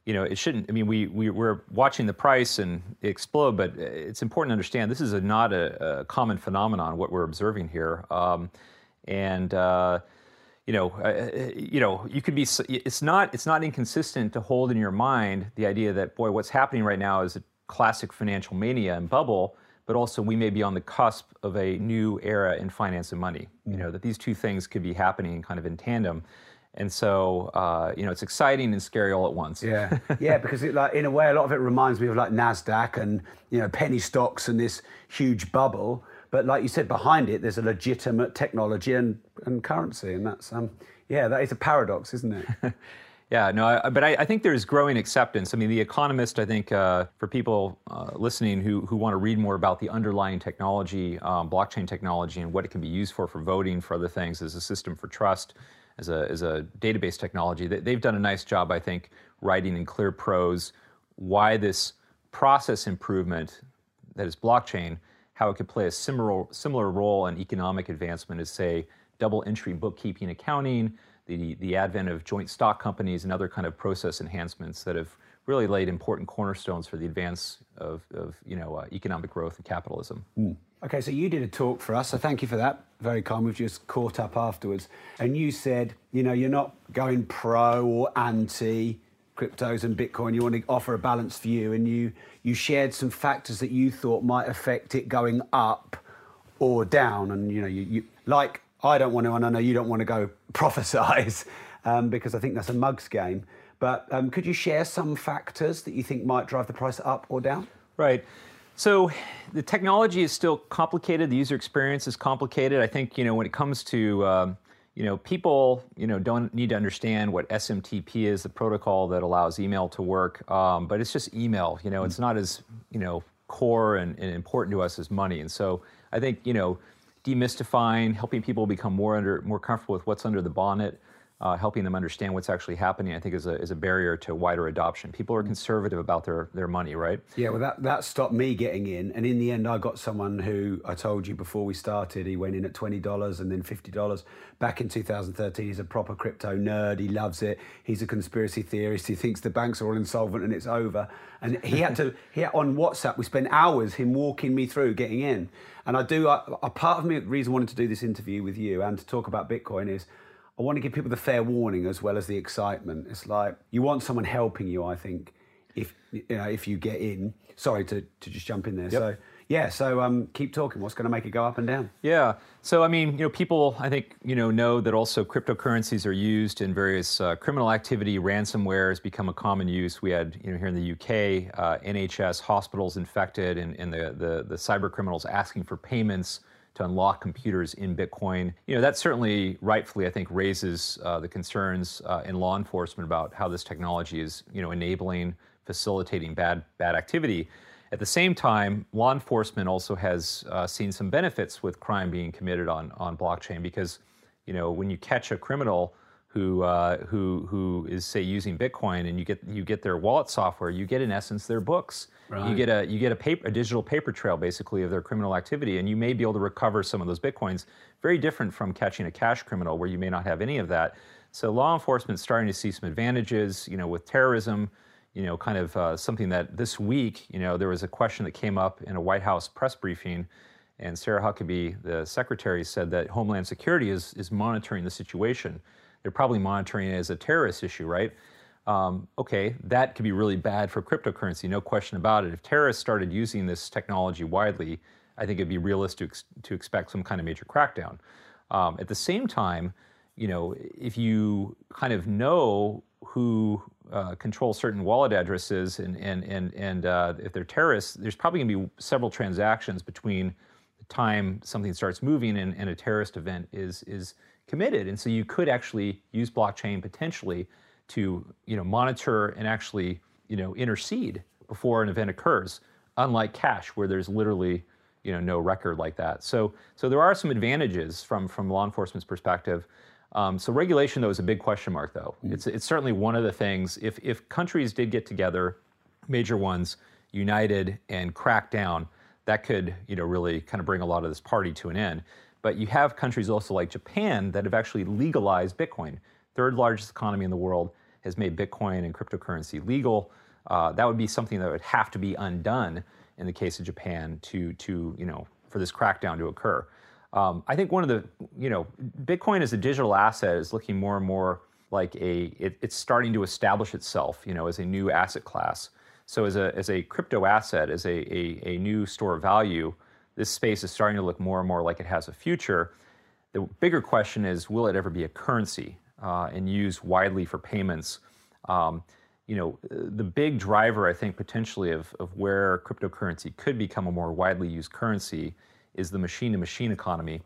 you know, it shouldn't. I mean, we, we we're watching the price and explode, but it's important to understand this is a, not a, a, common phenomenon. What we're observing here, um, and uh, you know, uh, you know, you could be. It's not. It's not inconsistent to hold in your mind the idea that boy, what's happening right now is a classic financial mania and bubble, but also we may be on the cusp of a new era in finance and money. You know, that these two things could be happening kind of in tandem. And so, uh, you know, it's exciting and scary all at once. Yeah, yeah, because it, like in a way, a lot of it reminds me of like Nasdaq and you know penny stocks and this huge bubble. But like you said, behind it, there's a legitimate technology and, and currency, and that's um, yeah, that is a paradox, isn't it? yeah, no, I, but I, I, think there's growing acceptance. I mean, The Economist, I think, uh, for people uh, listening who who want to read more about the underlying technology, um, blockchain technology, and what it can be used for for voting, for other things as a system for trust as a, as a database technology. They, they've done a nice job, I think, writing in clear prose why this process improvement that is blockchain, how it could play a similar, similar role in economic advancement as, say, double entry bookkeeping accounting, the, the advent of joint stock companies, and other kind of process enhancements that have really laid important cornerstones for the advance of, of you know, uh, economic growth and capitalism. Mm. Okay, so you did a talk for us, so thank you for that. Very kind. We've just caught up afterwards. And you said, you know, you're not going pro or anti cryptos and Bitcoin. You want to offer a balanced view, and you you shared some factors that you thought might affect it going up or down. And you know, you, you like I don't want to, and I know you don't want to go prophesize um, because I think that's a mugs game. But um, could you share some factors that you think might drive the price up or down? Right. So the technology is still complicated. The user experience is complicated. I think you know when it comes to um, you know people you know don't need to understand what SMTP is, the protocol that allows email to work. Um, but it's just email. You know, it's not as you know core and, and important to us as money. And so I think you know demystifying, helping people become more under more comfortable with what's under the bonnet uh, helping them understand what's actually happening, I think, is a, is a barrier to wider adoption. People are conservative about their, their money, right? Yeah, well, that, that stopped me getting in. And in the end, I got someone who I told you before we started, he went in at $20 and then $50. Back in 2013, he's a proper crypto nerd. He loves it. He's a conspiracy theorist. He thinks the banks are all insolvent and it's over. And he had to, he on WhatsApp, we spent hours him walking me through getting in. And I do, a part of me, the reason I wanted to do this interview with you and to talk about Bitcoin is I want to give people the fair warning as well as the excitement. It's like you want someone helping you. I think if you know if you get in. Sorry to, to just jump in there. Yep. So yeah, so um, keep talking. What's going to make it go up and down? Yeah. So I mean, you know, people I think you know know that also cryptocurrencies are used in various uh, criminal activity. Ransomware has become a common use. We had you know here in the UK, uh, NHS hospitals infected, and, and the, the the cyber criminals asking for payments to unlock computers in Bitcoin. You know, that certainly rightfully, I think, raises uh, the concerns uh, in law enforcement about how this technology is, you know, enabling, facilitating bad bad activity. At the same time, law enforcement also has uh, seen some benefits with crime being committed on on blockchain because, you know, when you catch a criminal who uh, who who is say using Bitcoin and you get you get their wallet software, you get in essence their books. Right. You get a you get a paper a digital paper trail basically of their criminal activity, and you may be able to recover some of those bitcoins. Very different from catching a cash criminal where you may not have any of that. So law enforcement is starting to see some advantages. You know, with terrorism, you know, kind of uh, something that this week, you know, there was a question that came up in a White House press briefing. And Sarah Huckabee, the secretary, said that Homeland Security is, is monitoring the situation. They're probably monitoring it as a terrorist issue, right? Um, okay, that could be really bad for cryptocurrency, no question about it. If terrorists started using this technology widely, I think it'd be realistic to expect some kind of major crackdown. Um, at the same time, you know, if you kind of know who uh, control certain wallet addresses and and and and uh, if they're terrorists, there's probably going to be several transactions between the time something starts moving and, and a terrorist event is is committed. And so you could actually use blockchain potentially to you know monitor and actually you know intercede before an event occurs unlike cash where there's literally you know no record like that so so there are some advantages from from law enforcement's perspective um, so regulation though is a big question mark though mm. it's it's certainly one of the things if if countries did get together major ones united and crack down that could you know really kind of bring a lot of this party to an end but you have countries also like Japan that have actually legalized Bitcoin third largest economy in the world has made Bitcoin and cryptocurrency legal. Uh, that would be something that would have to be undone in the case of Japan to, to you know, for this crackdown to occur. Um, I think one of the, you know, Bitcoin as a digital asset is looking more and more like a, it, it's starting to establish itself, you know, as a new asset class. So as a, as a crypto asset, as a, a, a new store of value, this space is starting to look more and more like it has a future. The bigger question is, will it ever be a currency? uh, and used widely for payments. Um, you know, the big driver, I think, potentially of, of where cryptocurrency could become a more widely used currency is the machine to machine economy,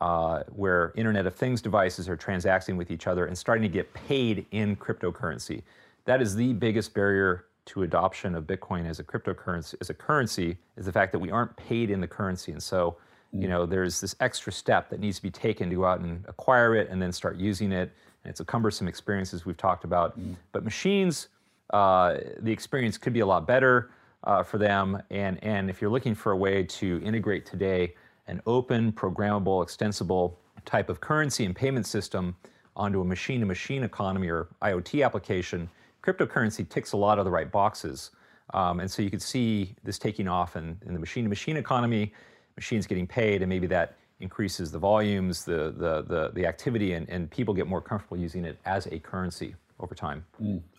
uh, where Internet of Things devices are transacting with each other and starting to get paid in cryptocurrency. That is the biggest barrier to adoption of Bitcoin as a cryptocurrency, as a currency, is the fact that we aren't paid in the currency. And so You know, there's this extra step that needs to be taken to go out and acquire it and then start using it. And it's a cumbersome experience, as we've talked about. But machines, uh, the experience could be a lot better uh, for them. And, and if you're looking for a way to integrate today an open, programmable, extensible type of currency and payment system onto a machine to machine economy or IoT application, cryptocurrency ticks a lot of the right boxes. Um, and so you could see this taking off in, in the machine to machine economy, machines getting paid, and maybe that increases the volumes, the, the, the, the activity, and, and people get more comfortable using it as a currency over time.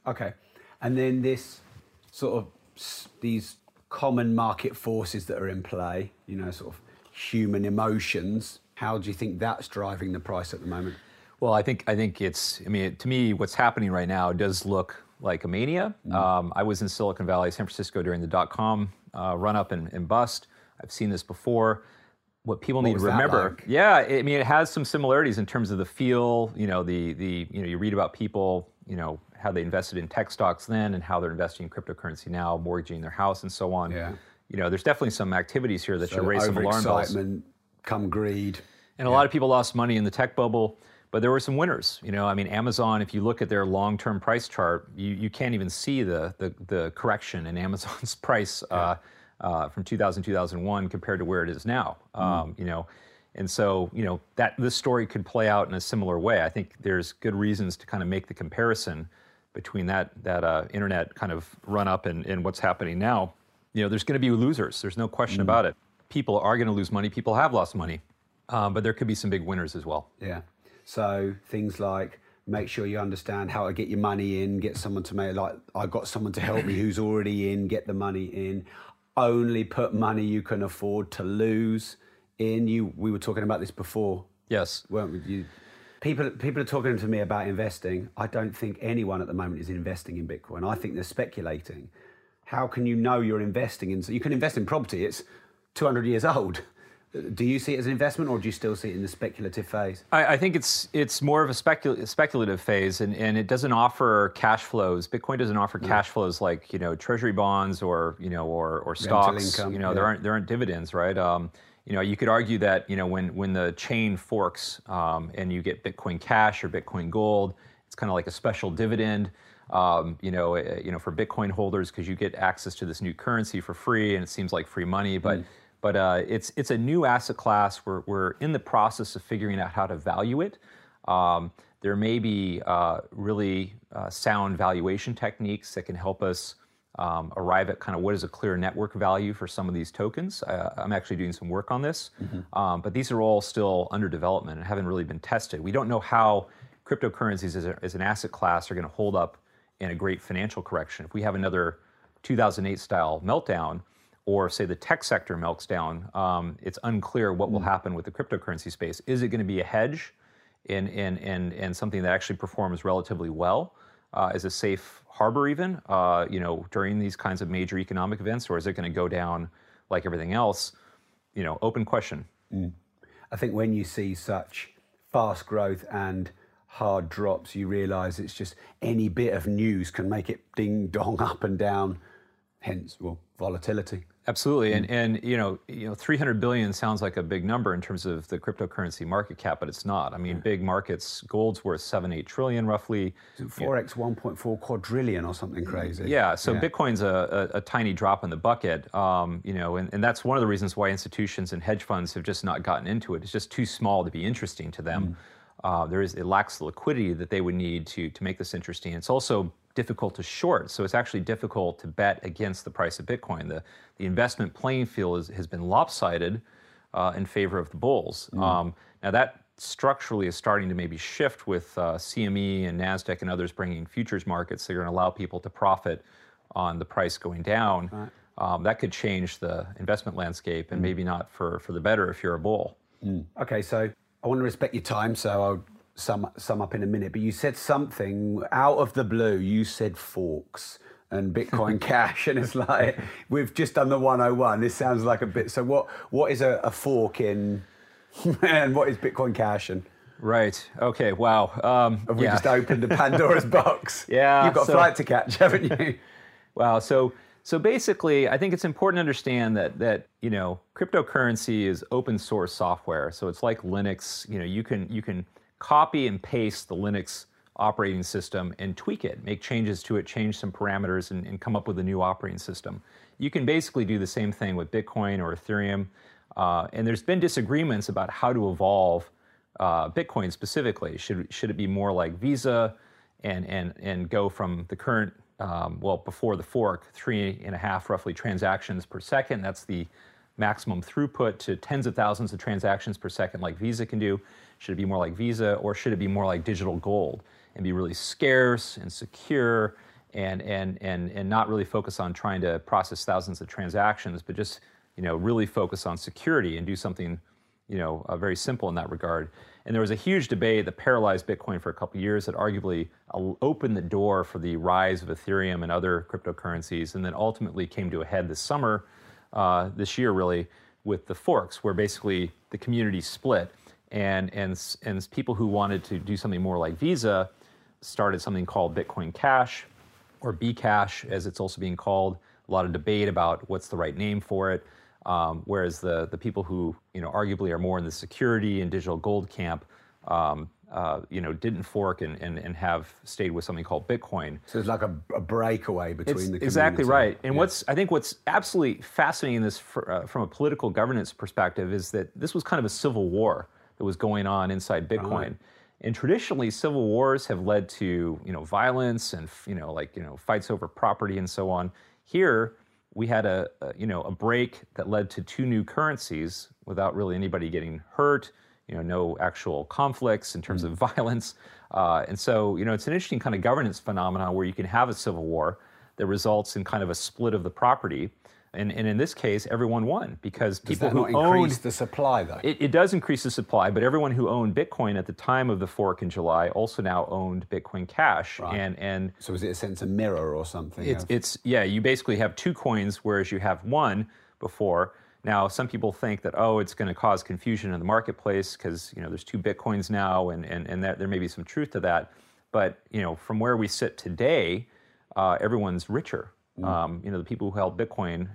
Okay. And then this sort of these common market forces that are in play, you know, sort of human emotions. How do you think that's driving the price at the moment? Well, I think I think it's. I mean, to me, what's happening right now does look like a mania. Um, I was in Silicon Valley, San Francisco during the dot com uh, run up and, and bust. I've seen this before. What people need to remember, like? yeah, I mean, it has some similarities in terms of the feel. You know, the the you know, you read about people, you know, how they invested in tech stocks then and how they're investing in cryptocurrency now, mortgaging their house and so on. Yeah. You know, there's definitely some activities here that So should raise some alarm bells. come greed. And a lot of people lost money in the tech bubble, but there were some winners. You know, I mean, Amazon. If you look at their long-term price chart, you, you can't even see the, the the correction in Amazon's price uh, uh, from 2000 2001 compared to where it is now. Um, you know, and so you know that this story could play out in a similar way. I think there's good reasons to kind of make the comparison between that that uh, internet kind of run up and, and what's happening now. You know, there's going to be losers. There's no question about it. People are going to lose money. People have lost money. Um, but there could be some big winners as well. Yeah. So things like make sure you understand how to get your money in, get someone to make like I got someone to help me who's already in, get the money in. Only put money you can afford to lose in. You we were talking about this before, Yes. weren't we? You, people people are talking to me about investing. I don't think anyone at the moment is investing in Bitcoin. I think they're speculating. How can you know you're investing in? So you can invest in property. It's 200 years old. Do you see it as an investment, or do you still see it in the speculative phase? I, I think it's it's more of a specul- speculative phase, and, and it doesn't offer cash flows. Bitcoin doesn't offer cash flows like you know treasury bonds or you know or or stocks. income, you know there aren't there aren't dividends, right? Um, you know you could argue that you know when when the chain forks um, and you get Bitcoin Cash or Bitcoin Gold, it's kind of like a special dividend. Um, you know, uh, you know, for Bitcoin holders because you get access to this new currency for free, and it seems like free money, but. But uh, it's it's a new asset class. We're we're in the process of figuring out how to value it. Um, there may be uh, really uh, sound valuation techniques that can help us um, arrive at kind of what is a clear network value for some of these tokens. Uh, I'm actually doing some work on this, um, but these are all still under development and haven't really been tested. We don't know how cryptocurrencies as, a, as an asset class are going to hold up in a great financial correction. If we have another 2008 style meltdown, or say the tech sector melts down, um, it's unclear what will happen with the cryptocurrency space. Is it going to be a hedge and, and, and, and something that actually performs relatively well uh, as a safe harbor even, uh, you know, during these kinds of major economic events, or is it going to go down like everything else? You know, open question. I think when you see such fast growth and hard drops, you realize it's just any bit of news can make it ding dong up and down, hence, well, volatility. Absolutely, and and you know, you know, 300 billion sounds like a big number in terms of the cryptocurrency market cap, but it's not. I mean, big markets, gold's worth seven, eight trillion roughly. 4x 1.4 quadrillion or something crazy. Yeah, so Bitcoin's a, a, a tiny drop in the bucket, um, you know, and, and that's one of the reasons why institutions and hedge funds have just not gotten into it. It's just too small to be interesting to them. Uh, there is it lacks the liquidity that they would need to to make this interesting. It's also difficult to short, so it's actually difficult to bet against the price of Bitcoin. The the investment playing field is, has been lopsided uh, in favor of the bulls. Um, now that structurally is starting to maybe shift with uh, CME and Nasdaq and others bringing futures markets. They're going to allow people to profit on the price going down. Um, that could change the investment landscape, and maybe not for for the better if you're a bull. Okay, so I want to respect your time, so I'll sum, sum up in a minute. But you said something out of the blue. You said forks and Bitcoin Cash, and it's like we've just done the 101. This sounds like a bit. So what? What is a, a fork in, and what is Bitcoin Cash? And Right. Okay. Wow. Um, have we yeah. just opened a Pandora's box? Yeah, you've got so- a flight to catch, haven't you? Wow. So So basically, I think it's important to understand that that you know cryptocurrency is open source software. So it's like Linux. You know, you can you can copy and paste the Linux operating system and tweak it, make changes to it, change some parameters, and, and come up with a new operating system. You can basically do the same thing with Bitcoin or Ethereum. Uh, and there's been disagreements about how to evolve uh, Bitcoin specifically. Should should it be more like Visa and and and go from the current um, well before the fork three and a half roughly transactions per second? That's the maximum throughput to tens of thousands of transactions per second like Visa can do. Should it be more like Visa or should it be more like digital gold and be really scarce and secure and and and and not really focus on trying to process thousands of transactions, but just you know really focus on security and do something you know, uh, very simple in that regard. And there was a huge debate that paralyzed Bitcoin for a couple years that arguably uh, opened the door for the rise of Ethereum and other cryptocurrencies, and then ultimately came to a head this summer, uh, this year really, with the forks, where basically the community split, and and and people who wanted to do something more like Visa started something called Bitcoin Cash, or Bcash as it's also being called. A lot of debate about what's the right name for it. Um, whereas the the people who you know arguably are more in the security and digital gold camp, um, uh, you know, didn't fork and, and, and have stayed with something called Bitcoin. So it's like a, a breakaway between it's the exactly right. And Yeah. what's I think what's absolutely fascinating in this for, uh, from a political governance perspective is that this was kind of a civil war that was going on inside Bitcoin. Right. And traditionally, civil wars have led to you know violence and you know like you know fights over property and so on. Here, we had a, a you know a break that led to two new currencies without really anybody getting hurt. You know, no actual conflicts in terms of violence. Uh, and so, you know, it's an interesting kind of governance phenomenon where you can have a civil war that results in kind of a split of the property. And, and in this case, everyone won because Does people who owned the supply though? it, it does increase the supply, but everyone who owned Bitcoin at the time of the fork in July also now owned Bitcoin Cash. Right. And and so is it a sense of mirror or something? it's of- it's yeah, you basically have two coins, whereas you have one before. Now, some people think that oh, it's going to cause confusion in the marketplace because you know there's two bitcoins now, and and and that, there may be some truth to that. But you know, from where we sit today, uh, everyone's richer. Um, you know, the people who held Bitcoin,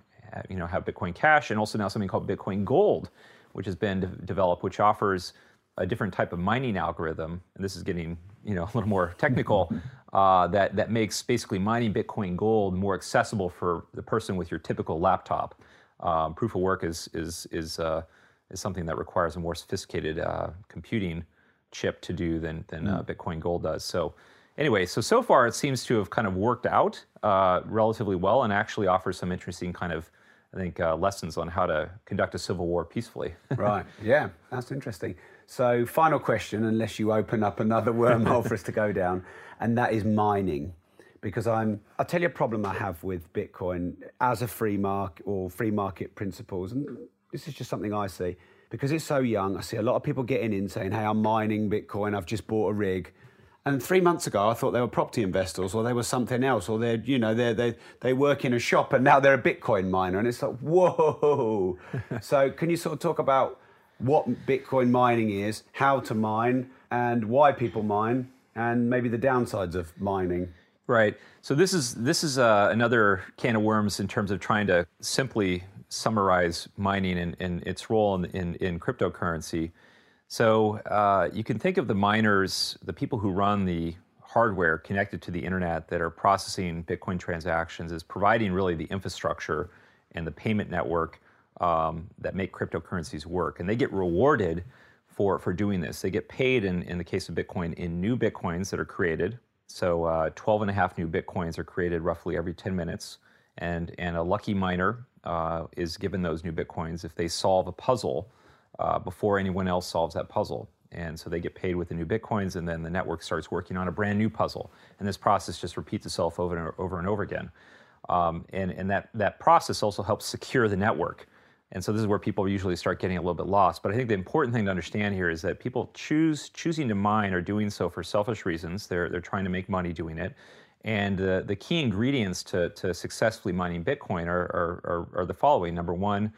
you know, have Bitcoin Cash, and also now something called Bitcoin Gold, which has been de- developed, which offers a different type of mining algorithm. And this is getting you know a little more technical. Uh, that that makes basically mining Bitcoin Gold more accessible for the person with your typical laptop. Um, proof of work is is is uh, is something that requires a more sophisticated uh, computing chip to do than than uh, Bitcoin Gold does. So anyway, so so far it seems to have kind of worked out uh, relatively well, and actually offers some interesting kind of I think uh, lessons on how to conduct a civil war peacefully. right. Yeah, that's interesting. So, final question, unless you open up another wormhole for us to go down, and that is mining. Because I'm, I'll tell you a problem I have with Bitcoin as a free market or free market principles, and this is just something I see. Because it's so young, I see a lot of people getting in saying, "Hey, I'm mining Bitcoin. I've just bought a rig." And three months ago, I thought they were property investors, or they were something else, or they're, you know, they they they work in a shop, and now they're a Bitcoin miner, and it's like, whoa. so, can you sort of talk about what Bitcoin mining is, how to mine, and why people mine, and maybe the downsides of mining? Right. So this is this is uh, another can of worms in terms of trying to simply summarize mining and, and its role in, in, in cryptocurrency. So uh, you can think of the miners, the people who run the hardware connected to the internet that are processing Bitcoin transactions, as providing really the infrastructure and the payment network um, that make cryptocurrencies work, and they get rewarded for for doing this. They get paid in in the case of Bitcoin in new bitcoins that are created. So uh, 12 and a half new bitcoins are created roughly every 10 minutes, and and a lucky miner uh, is given those new bitcoins if they solve a puzzle uh, before anyone else solves that puzzle. And so they get paid with the new bitcoins, and then the network starts working on a brand new puzzle. And this process just repeats itself over and over and over again. Um, and and that, that process also helps secure the network. And so this is where people usually start getting a little bit lost. But I think the important thing to understand here is that people choose choosing to mine are doing so for selfish reasons. They're they're trying to make money doing it. And uh, the key ingredients to, to successfully mining Bitcoin are, are, are, are the following. Number one,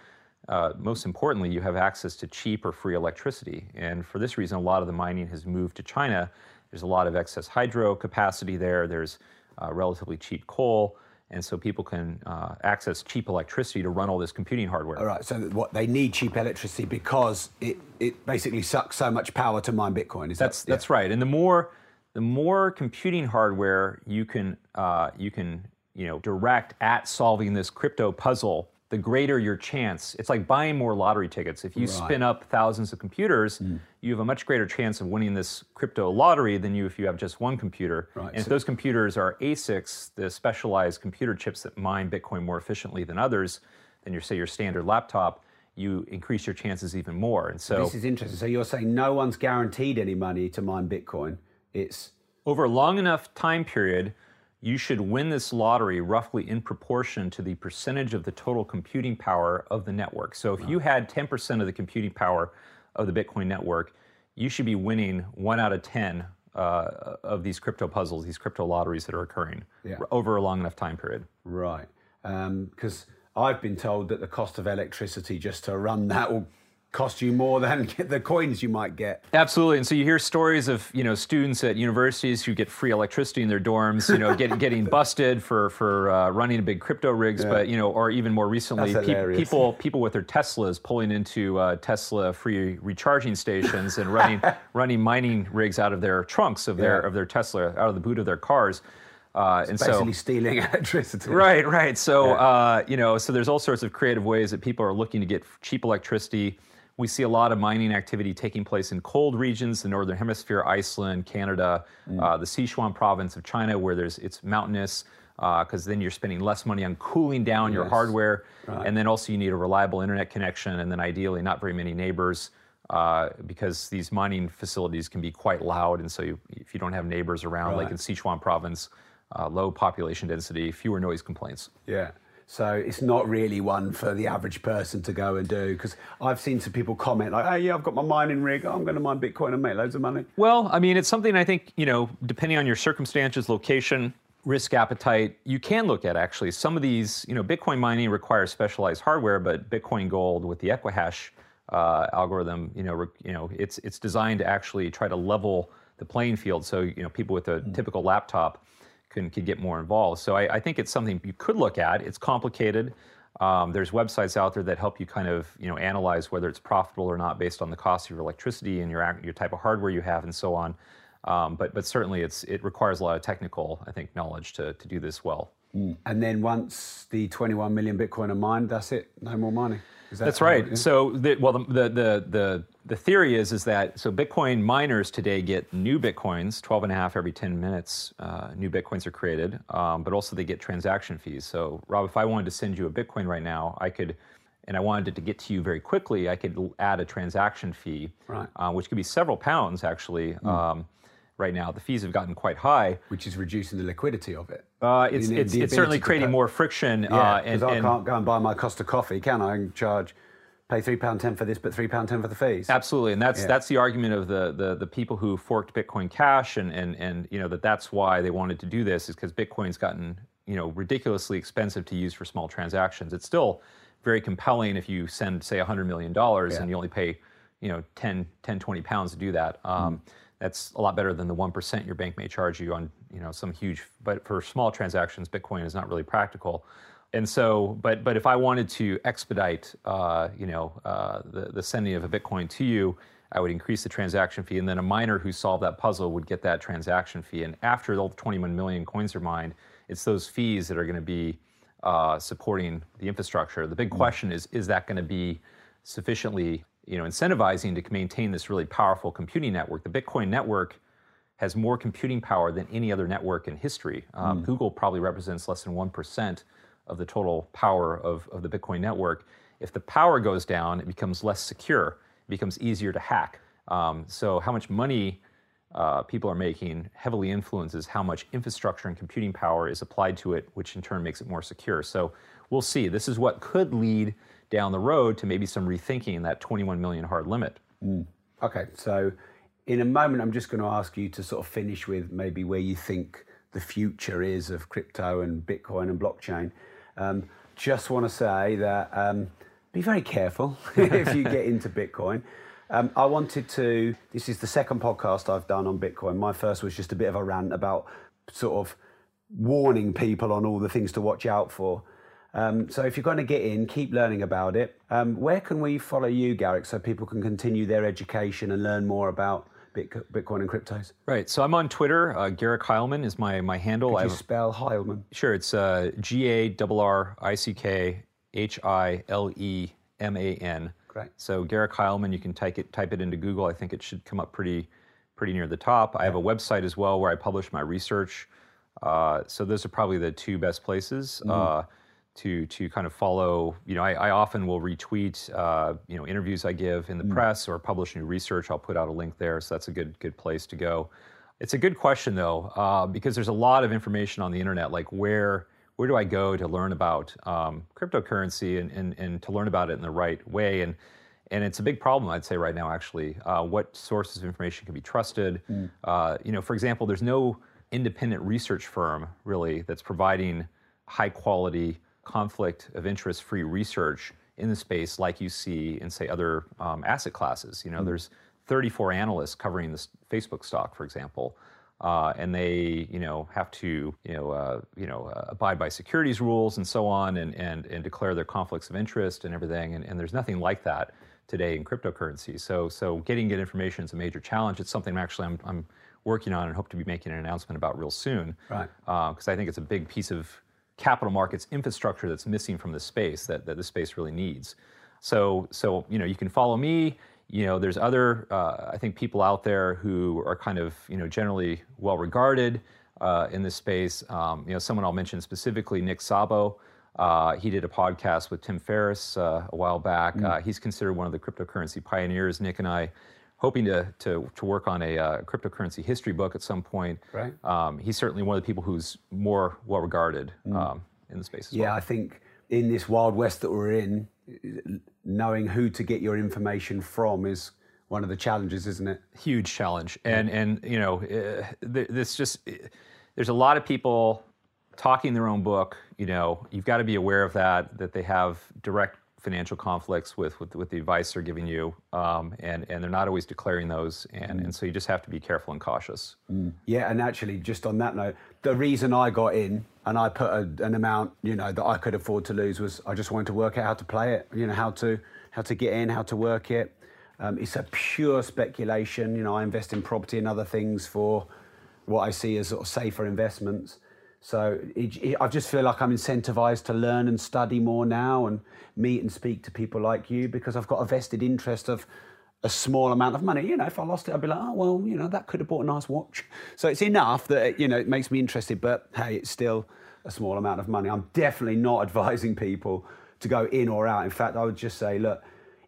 uh, most importantly, you have access to cheap or free electricity. And for this reason, a lot of the mining has moved to China. There's a lot of excess hydro capacity there. There's uh, relatively cheap coal. and so people can uh, access cheap electricity to run all this computing hardware. All right. So what they need cheap electricity because it, it basically sucks so much power to mine Bitcoin. Is that's that, that's right. And the more the more computing hardware you can uh, you can you know direct at solving this crypto puzzle, the greater your chance. It's like buying more lottery tickets. If you Right. spin up thousands of computers, mm. you have a much greater chance of winning this crypto lottery than you if you have just one computer. Right, And if so- those computers are ASICs, the specialized computer chips that mine Bitcoin more efficiently than others, than your say your standard laptop, you increase your chances even more. And so This is interesting. So you're saying no one's guaranteed any money to mine Bitcoin. It's over a long enough time period, you should win this lottery roughly in proportion to the percentage of the total computing power of the network. So if you had 10% of the computing power of the Bitcoin network, you should be winning one out of 10 uh, of these crypto puzzles, these crypto lotteries that are occurring Yeah. over a long enough time period. right. Because I've been told that the cost of electricity just to run that will cost you more than the coins you might get. Absolutely, and so you hear stories of you know students at universities who get free electricity in their dorms, you know, get, getting busted for for uh, running big crypto rigs, but you know, or even more recently, pe- people people with their Teslas pulling into uh, Tesla free recharging stations and running running mining rigs out of their trunks of their Yeah. of their Tesla out of the boot of their cars, uh, and so Basically stealing electricity. Right, right. So, uh, you know, so there's all sorts of creative ways that people are looking to get cheap electricity. We see a lot of mining activity taking place in cold regions, the northern hemisphere, Iceland, Canada, uh, the Sichuan province of China, where there's it's mountainous, because then you're spending less money on cooling down your hardware, Right. and then also you need a reliable internet connection, and then ideally not very many neighbors. Uh, because these mining facilities can be quite loud, and so you, if you don't have neighbors around, like in Sichuan province, uh, low population density, fewer noise complaints. Yeah. So it's not really one for the average person to go and do because I've seen some people comment like, "Oh yeah, I've got my mining rig. I'm going to mine Bitcoin and make loads of money." Well, I mean, it's something I think, you know, depending on your circumstances, location, risk appetite, you can look at actually. Some of these, you know, Bitcoin mining requires specialized hardware, but Bitcoin Gold with the Equihash uh, algorithm, you know, re- you know, it's it's designed to actually try to level the playing field. So, you know, people with a typical laptop can, can get more involved. So I, I think it's something you could look at. It's complicated. Um, there's websites out there that help you kind of you know analyze whether it's profitable or not based on the cost of your electricity and your your type of hardware you have and so on. Um, but but certainly it's it requires a lot of technical I think knowledge to to do this well. And then once the 21 million Bitcoin are mined, that's it. No more mining. That That's right. So, the, well, the, the the the the theory is is that so Bitcoin miners today get new bitcoins, 12 and a half every 10 minutes. Uh, new bitcoins are created, um, but also they get transaction fees. So, Rob, if I wanted to send you a bitcoin right now, I could, and I wanted it to get to you very quickly, I could add a transaction fee, Right. uh, which could be several pounds actually. Um, right now, the fees have gotten quite high. which is reducing the liquidity of it. Uh, it's The- it's, the it's certainly creating more friction. Yeah, uh, because and, I can't go and buy my Costa coffee, can I? And charge, pay three pound ten for this, but three pound ten for the fees. Absolutely, and that's Yeah. that's the argument of the, the the people who forked Bitcoin Cash, and and and you know that that's why they wanted to do this is because Bitcoin's gotten you know ridiculously expensive to use for small transactions. It's still very compelling if you send say hundred million dollars Yeah. and you only pay you know 10, 10 20 pounds to do that. Um, Hmm. That's a lot better than the one percent your bank may charge you on you know some huge. But for small transactions, Bitcoin is not really practical. And so, but but if I wanted to expedite, uh, you know, uh, the the sending of a Bitcoin to you, I would increase the transaction fee, and then a miner who solved that puzzle would get that transaction fee. And after all 21 million coins are mined, it's those fees that are going to be uh, supporting the infrastructure. The big question is: is that going to be sufficiently, you know, incentivizing to maintain this really powerful computing network? The Bitcoin network has more computing power than any other network in history. Um, Google probably represents less than 1% of the total power of, of the Bitcoin network. If the power goes down, it becomes less secure, it becomes easier to hack. Um, so, how much money uh, people are making heavily influences how much infrastructure and computing power is applied to it, which in turn makes it more secure. So, we'll see. This is what could lead down the road to maybe some rethinking in that 21 million hard limit. Okay, so in a moment, I'm just going to ask you to sort of finish with maybe where you think the future is of crypto and Bitcoin and blockchain. Um, just want to say that um, be very careful if you get into Bitcoin. Um, I wanted to, this is the second podcast I've done on Bitcoin. My first was just a bit of a rant about sort of warning people on all the things to watch out for. Um, so if you're going to get in, keep learning about it. Um, where can we follow you, Garrick, so people can continue their education and learn more about Bitcoin and cryptos? Right. So I'm on Twitter. Uh, Garrick Hileman is my my handle. Could you spell Hileman? Sure. It's uh, G A R R I C K H I L E M A N. Great. So Garrick Hileman, you can type it type it into Google. I think it should come up pretty pretty near the top. I have a website as well where I publish my research. Uh, so those are probably the two best places. Mm to to kind of follow. You know, I, I often will retweet uh, you know interviews I give in the mm. press or publish new research. I'll put out a link there, so that's a good good place to go. It's a good question though, uh, because there's a lot of information on the internet. Like where where do I go to learn about um, cryptocurrency and, and and to learn about it in the right way and and it's a big problem, I'd say, right now. Actually, uh, what sources of information can be trusted? Mm. Uh, you know, for example, there's no independent research firm really that's providing high quality conflict of interest free research in the space like you see in say other um, asset classes. You know mm-hmm. there's 34 analysts covering this facebook stock for example uh, and they you know have to you know uh, you know uh, abide by securities rules and so on and, and and declare their conflicts of interest and everything and, and there's nothing like that today in cryptocurrency. So so getting good information is a major challenge. It's something actually I'm, I'm working on and hope to be making an announcement about real soon right. because uh, I think it's a big piece of capital markets infrastructure that's missing from the space that, that the space really needs. So, so you know, you can follow me. You know, there's other, uh, I think, people out there who are kind of, you know, generally well regarded uh, in this space. Um, you know, someone I'll mention specifically, Nick Szabo. Uh, he did a podcast with Tim Ferriss uh, a while back. Mm. he's considered one of the cryptocurrency pioneers. Nick and I hoping to, to, to work on a uh, cryptocurrency history book at some point. Right. Um, he's certainly one of the people who's more well regarded mm. um, in the space. yeah, well. I think in this wild west that we're in, knowing who to get your information from is one of the challenges, isn't it? Huge challenge, and and you know, uh, this just there's a lot of people talking their own book. You know, you've got to be aware of that that they have direct financial conflicts with, with, with the advice they're giving you, um, and, and they're not always declaring those, and, mm. and so you just have to be careful and cautious. Mm. Yeah, and actually, just on that note, the reason I got in and I put a, an amount, you know, that I could afford to lose was I just wanted to work out how to play it, you know, how to how to get in, how to work it. Um, it's a pure speculation. You know, I invest in property and other things for what I see as sort of safer investments. So it, it, I just feel like I'm incentivized to learn and study more now and meet and speak to people like you because I've got a vested interest of a small amount of money. You know, if I lost it, I'd be like, oh, well, you know, that could have bought a nice watch. So it's enough that, you know, it makes me interested, but hey, it's still a small amount of money. I'm definitely not advising people to go in or out. In fact, I would just say, look,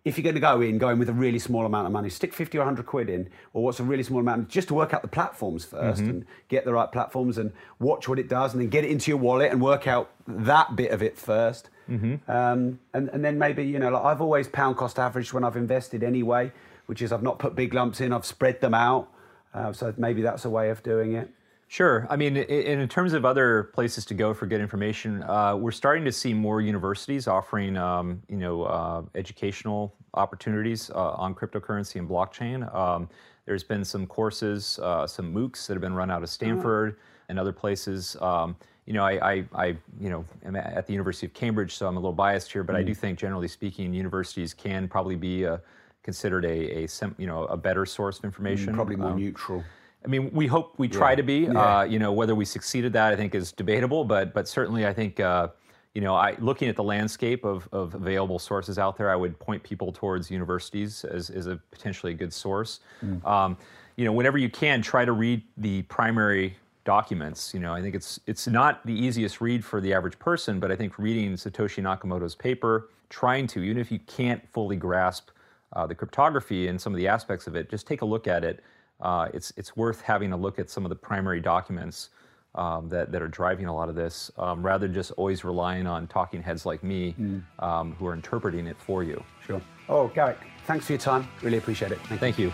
if you're going to go in, go in with a really small amount of money. Stick 50 or 100 quid in, or what's a really small amount, just to work out the platforms 1st mm-hmm. and get the right platforms and watch what it does, and then get it into your wallet and work out that bit of it 1st mm-hmm. um, and, and then maybe, you know, like I've always pound cost averaged when I've invested anyway, which is I've not put big lumps in, I've spread them out. Uh, so maybe that's a way of doing it. Sure. I mean, in, terms of other places to go for good information, uh, we're starting to see more universities offering, um, you know, uh, educational opportunities uh, on cryptocurrency and blockchain. Um, there's been some courses, uh, some MOOCs that have been run out of Stanford mm-hmm. and other places. Um, you know, I, I, I, you know, am at the University of Cambridge, so I'm a little biased here, but mm. I do mm. think, generally speaking, universities can probably be a, considered a, a, you know, a better source of information. Mm, probably more um, neutral. I mean, we hope we try yeah. to be. Yeah. Uh, you know, whether we succeeded that, I think, is debatable. But but certainly, I think uh, you know, I, looking at the landscape of, of available sources out there, I would point people towards universities as, as a potentially a good source. Mm. Um, you know, whenever you can, try to read the primary documents. You know, I think it's it's not the easiest read for the average person, but I think reading Satoshi Nakamoto's paper, trying to, even if you can't fully grasp uh, the cryptography and some of the aspects of it, just take a look at it uh, it's, it's worth having a look at some of the primary documents um, that, that are driving a lot of this, um, rather than just always relying on talking heads like me mm. um, who are interpreting it for you. Sure. Oh, Garrick, thanks for your time. Really appreciate it. Thank, Thank you. you.